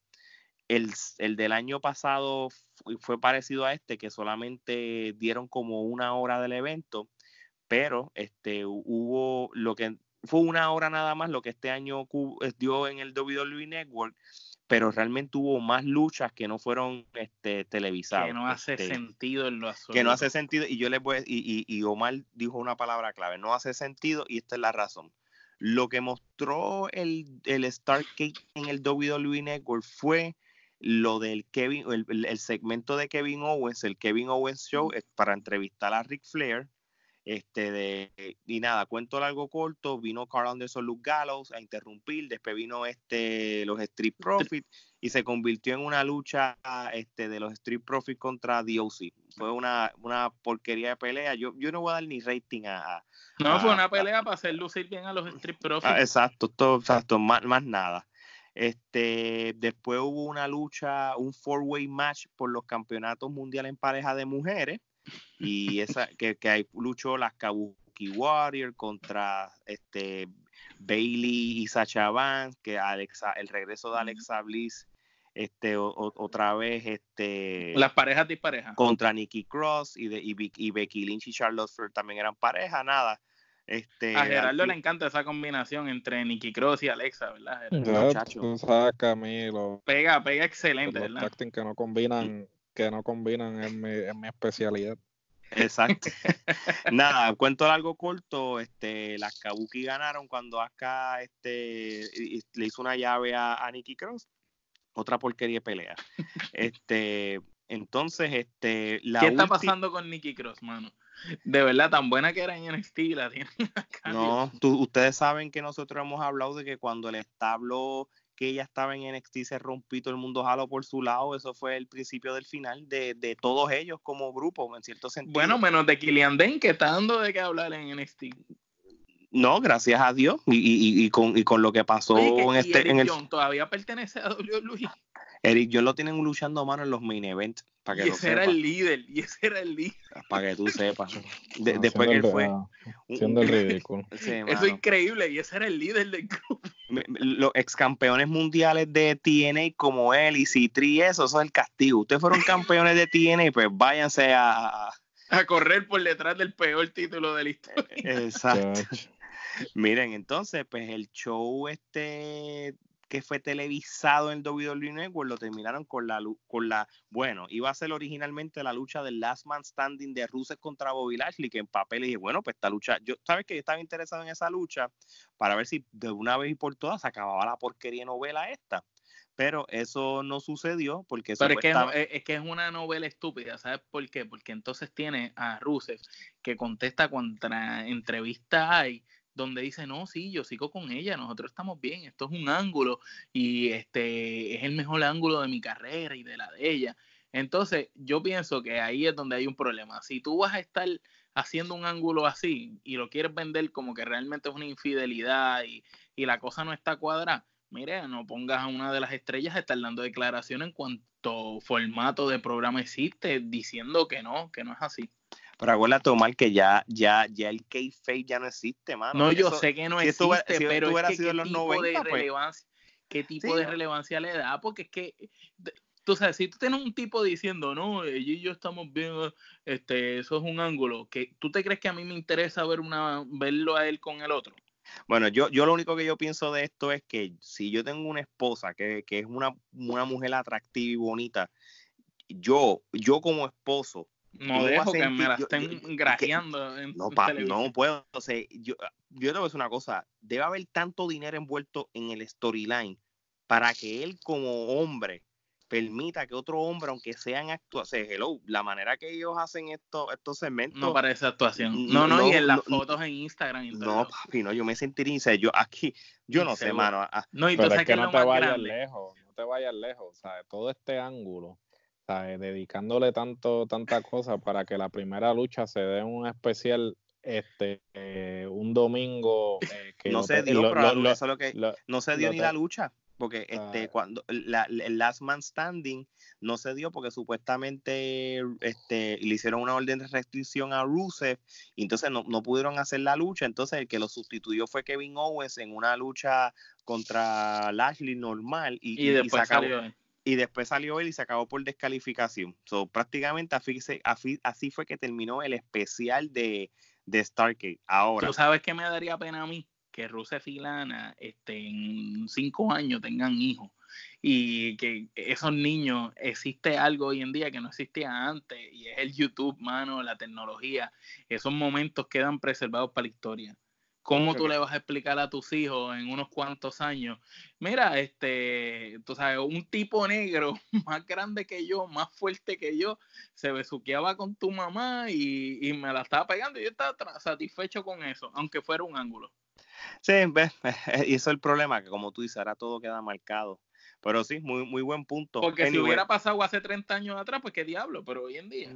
El, el del año pasado fu- fue parecido a este, que solamente dieron como una hora del evento pero este hu- hubo lo que fue una hora nada más lo que este año dio en el WWE Network, pero realmente hubo más luchas que no fueron este, televisadas. Que no hace este, sentido en lo absoluto. que no hace sentido y yo les voy y, y, y Omar dijo una palabra clave, no hace sentido y esta es la razón. Lo que mostró el, el Stargate en el WWE Network fue lo del Kevin, el, el- segmento de Kevin Owens, el Kevin Owens Show, para entrevistar a Ric Flair. Este de, y nada, cuento largo corto, vino Carl Anderson Luke Gallows a interrumpir, después vino este los Street Profits y se convirtió en una lucha este, de los Street Profits contra DOC. Fue una, una porquería de pelea. Yo, yo no voy a dar ni rating a. a- No, fue una pelea para hacer lucir bien a los Street Profits. ah, exacto, todo, exacto, más, más nada. Este, después hubo una lucha, un four-way match por los campeonatos mundiales en pareja de mujeres. Y esa, que, que ahí luchó las Kabuki Warrior contra este Bailey y Sacha Banks, que Alexa, el regreso de Alexa Bliss, este, o- o- otra vez, este Las parejas disparejas. contra Nikki Cross y, de, y, y Becky Lynch y Charlotte Flair también eran pareja, nada. Este, A Gerardo le encanta esa combinación entre Nicky Cross y Alexa, ¿verdad? Gerardo? Ya, muchacho. tú sabes que a mí los, Pega, pega excelente, los ¿verdad? que no combinan, que no combinan es mi, es mi especialidad. Exacto. Nada, cuento largo corto, este, las Kabuki ganaron cuando Asuka este, le hizo una llave a, a Nikki Cross. Otra porquería de pelea. Este, entonces, este, la ¿Qué está pasando con Nicky Cross, mano? De verdad, tan buena que era en NXT, la tienen acá. No, tú- ustedes saben que nosotros hemos hablado de que cuando el establo que ella estaba en NXT se rompió todo el mundo jaló por su lado, eso fue el principio del final de, de todos ellos como grupo, en cierto sentido. Bueno, menos de Killian Dane, que está dando de qué hablar en NXT. no, gracias a Dios, y, y- y- con, y con lo que pasó Oye, que- en y este, Eric en el todavía pertenece a WWE. Eric, yo lo tienen luchando mano en los main events, para que Y lo ese era el líder, y ese era el líder. para que tú sepas. De- después que él fue, un- Siendo el ridículo. Sí, Eso es increíble, y ese era el líder del grupo. Los ex campeones mundiales de TNA como él y Citri, eso, eso es el castigo. Ustedes fueron campeones de TNA, pues váyanse a. a- correr por detrás del peor título de la historia. Exacto. Miren, entonces, pues el show este que fue televisado en WWE Network lo terminaron con la con la bueno, iba a ser originalmente la lucha del Last Man Standing de Rusev contra Bobby Lashley, que en papel dije, bueno, pues esta lucha, yo sabes que yo estaba interesado en esa lucha para ver si de una vez y por todas se acababa la porquería de novela esta. Pero eso no sucedió porque Pero es que es que es una novela estúpida, ¿sabes por qué? Porque entonces tiene a Rusev que contesta contra entrevista hay donde dice, no, sí, yo sigo con ella, nosotros estamos bien, esto es un ángulo y este es el mejor ángulo de mi carrera y de la de ella. Entonces, yo pienso que ahí es donde hay un problema. Si tú vas a estar haciendo un ángulo así y lo quieres vender como que realmente es una infidelidad y, y la cosa no está cuadrada, mire, no pongas a una de las estrellas a estar dando declaraciones en cuanto formato de programa existe, diciendo que no, que no es así. Pero acuérdate, Omar, que ya, ya, ya el kayfabe ya no existe, mano. No, yo Eso- sé que no si esto existe, hubiera- si esto pero es que sido qué los tipo 90, de pues. relevancia, qué tipo Sí, de no. relevancia le da, porque es que tú sabes, si tú tienes un tipo diciendo, no, ella y yo estamos bien, eh, este, eso es un ángulo, que tú te crees que a mí me interesa ver una, verlo a él con el otro. Bueno, yo, yo lo único que yo pienso de esto es que si yo tengo una esposa que, que es una, una mujer atractiva y bonita, yo, yo como esposo, No dejo que me la yo- estén yo- grajeando en no, televisión. no puedo. O sea, yo, yo te voy a decir una cosa, debe haber tanto dinero envuelto en el storyline para que él como hombre permita que otro hombre, aunque sean actuaciones, hello, la manera que ellos hacen esto, estos segmentos, No parece actuación. No, No, no, y no, en las no, fotos en Instagram. y todo. no, papi, no, yo me sentiría, o sea, yo aquí, yo no sé, mano, ah, No, y tú Pero sabes es que no te vayas lejos. te vayas lejos, ¿sabes? Todo este ángulo, ¿sabes? Dedicándole tanto, tanta cosa para que la primera lucha se dé un especial este eh, un domingo eh, que no se dio, no se dio ni la lucha porque este cuando la, el last man standing no se dio porque supuestamente este le hicieron una orden de restricción a Rusev y entonces no, no pudieron hacer la lucha entonces el que lo sustituyó fue Kevin Owens en una lucha contra Lashley normal y, después salió él. Y después salió él y se acabó por descalificación so, prácticamente así, fue que terminó el especial de de Stargate ahora tú sabes que me daría pena a mí que Rusev y en cinco años tengan hijos y que esos niños existe algo hoy en día que no existía antes y es el YouTube, mano, la tecnología. Esos momentos quedan preservados para la historia. ¿Cómo tú le vas a explicar a tus hijos en unos cuantos años? Mira, este, tú sabes, un tipo negro más grande que yo, más fuerte que yo, se besuqueaba con tu mamá y, y me la estaba pegando y yo estaba satisfecho con eso, aunque fuera un ángulo. Sí, y eso es el problema, que como tú dices, ahora todo queda marcado. Pero sí, muy, muy buen punto. Porque si hubiera pasado hace 30 años atrás, pues qué diablo, pero hoy en día.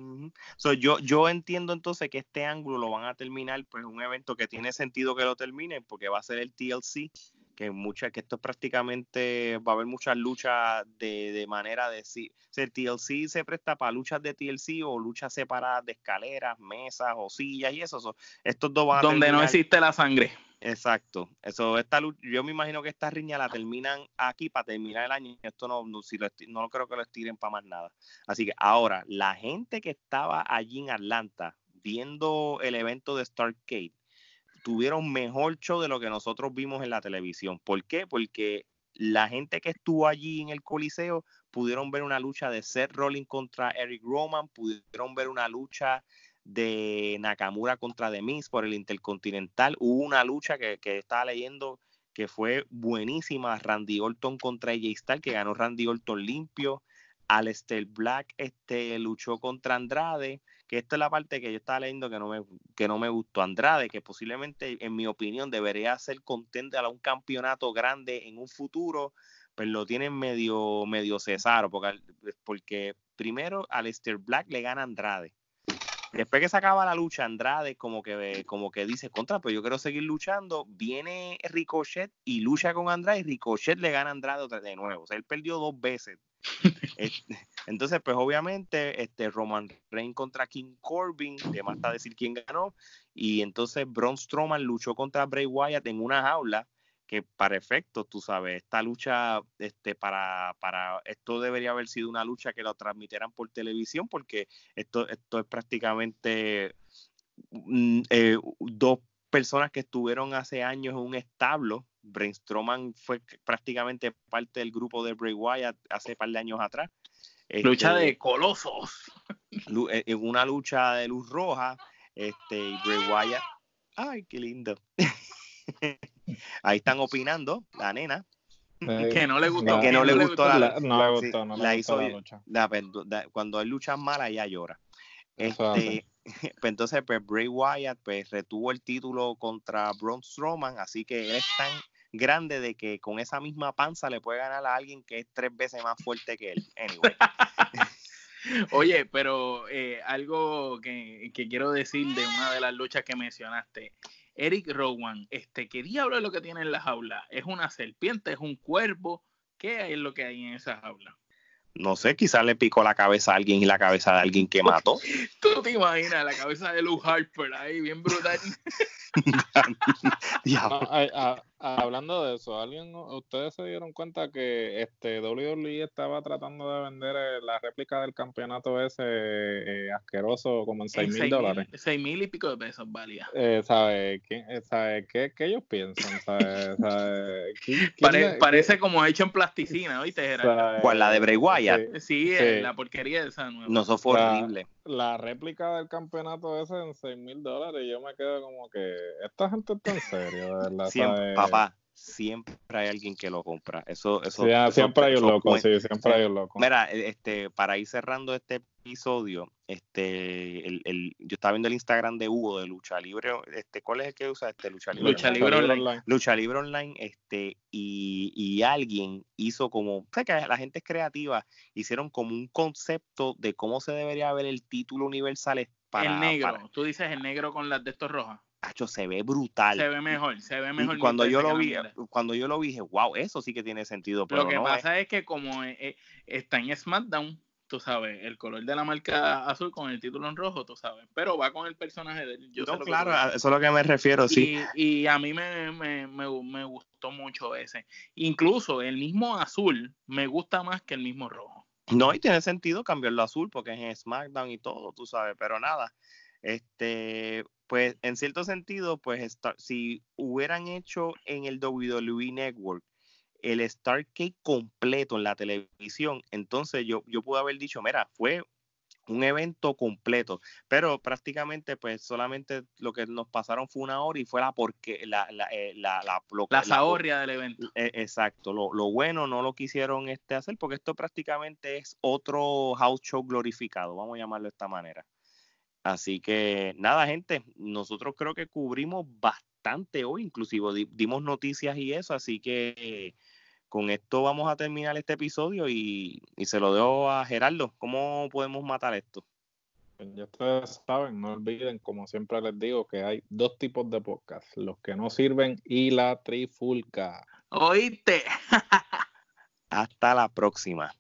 yo, yo entiendo entonces que este ángulo lo van a terminar, pues un evento que tiene sentido que lo terminen, porque va a ser el TLC, que mucha, que esto es prácticamente, va a haber muchas luchas de, de manera de si, el TLC se presta para luchas de TLC o luchas separadas de escaleras, mesas o sillas y eso. estos dos van a Donde no existe la sangre. Exacto. Eso, esta, yo me imagino que esta riña la terminan aquí para terminar el año. Esto no, no, si no creo que lo estiren para más nada. Así que ahora, la gente que estaba allí en Atlanta viendo el evento de Stargate tuvieron mejor show de lo que nosotros vimos en la televisión. ¿Por qué? Porque la gente que estuvo allí en el Coliseo pudieron ver una lucha de Seth Rollins contra Eric Roman, pudieron ver una lucha de Nakamura contra The Miz por el Intercontinental. Hubo una lucha que, estaba leyendo que fue buenísima. Randy Orton contra AJ Styles, que ganó Randy Orton limpio. Aleister Black este, luchó contra Andrade, que esta es la parte que yo estaba leyendo que no me, que no me gustó. Andrade, que posiblemente, en mi opinión, debería ser contente a un campeonato grande en un futuro, pero lo tienen medio, medio porque, porque primero Aleister Black le gana a Andrade. Después que se acaba la lucha, Andrade como que, como que dice, contra, pero yo quiero seguir luchando. Viene Ricochet y lucha con Andrade y Ricochet le gana a Andrade de nuevo. O sea, él perdió dos veces. Entonces, pues obviamente, este Roman Reigns contra King Corbin, que más está decir quién ganó. Y entonces Braun Strowman luchó contra Bray Wyatt en una jaula que para efectos, tú sabes, esta lucha, este, para, para, esto debería haber sido una lucha que lo transmitieran por televisión, porque esto, esto es prácticamente mm, eh, dos personas que estuvieron hace años en un establo. Brainstorman fue prácticamente parte del grupo de Bray Wyatt hace par de años atrás. lucha de este, colosos. Eh, en una lucha de luz roja, este, y Bray Wyatt. Ay, qué lindo. Ahí están opinando, la nena. Eh, que no le gustó. que no, le gustó, la, no le gustó, no le gustó la lucha. cuando hay luchas malas, ella llora. Este, pues entonces, pues Bray Wyatt pues, retuvo el título contra Braun Strowman, así que él es tan grande de que con esa misma panza le puede ganar a alguien que es tres veces más fuerte que él. Anyway. Oye, pero eh, algo que, que, quiero decir de una de las luchas que mencionaste. Eric Rowan, este, ¿qué diablo es lo que tiene en la jaula? ¿Es una serpiente? ¿Es un cuervo? ¿Qué es lo que hay en esa jaula? No sé, quizás le picó la cabeza a alguien y la cabeza de alguien que mató. Tú te imaginas la cabeza de Lou Harper ahí, bien brutal. hablando de eso, ¿alguien, ¿ustedes se dieron cuenta que este WWE estaba tratando de vender eh, la réplica del campeonato ese eh, asqueroso como en 6 mil dólares? 6 mil y pico de pesos valía. Eh, ¿Sabe, sabe qué, qué, ellos piensan? ¿Sabe, parece como hecho en plasticina, ¿viste? ¿Cuál? ¿La de Bray Wyatt? Sí, la porquería de esa nueva. No, eso fue horrible. La réplica del campeonato ese en 6 mil dólares, yo me quedo como que esta gente está en serio, de verdad. Papá, siempre hay alguien que lo compra. Eso, eso, siempre hay un loco, sí, siempre hay un loco. Mira, e, este, para ir cerrando este episodio, este, el, el, yo estaba viendo el Instagram de Hugo de Lucha Libre, este, ¿cuál es el que usa este Lucha Libre? Lucha Libre, Online. Lucha Libre Online, este, y, y alguien hizo como, sé que la gente es creativa, hicieron como un concepto de cómo se debería ver el título universal para, el negro, tú dices el negro con las de estos rojas se ve brutal. Se ve mejor, se ve mejor. cuando yo lo vi, cuando yo lo vi, dije, wow, eso sí que tiene sentido. Pero lo que pasa es... que como eh, eh, está en SmackDown, tú sabes, el color de la marca azul con el título en rojo, tú sabes, pero va con el personaje de él. claro, eso es a lo que me refiero, sí. Y, a mí me, me, me, gustó mucho ese. Incluso el mismo azul me gusta más que el mismo rojo. No, y tiene sentido cambiarlo azul porque es en SmackDown y todo, tú sabes, pero nada. Este, pues en cierto sentido, pues si hubieran hecho en el WWE Network el Starcade completo en la televisión, entonces yo, yo pude haber dicho, mira, fue un evento completo, pero prácticamente pues solamente lo que nos pasaron fue una hora y fue la porque la la eh, la, la, la, del evento. E, exacto, lo, lo, bueno no lo quisieron este hacer porque esto prácticamente es otro house show glorificado, vamos a llamarlo de esta manera. Así que nada, gente, nosotros creo que cubrimos bastante hoy, inclusive dimos noticias y eso, así que con esto vamos a terminar este episodio y, se lo dejo a Gerardo. ¿Cómo podemos matar esto? Pues ya ustedes saben, no olviden, como siempre les digo, que hay dos tipos de podcast, los que no sirven y la trifulca. Oíste. Hasta la próxima.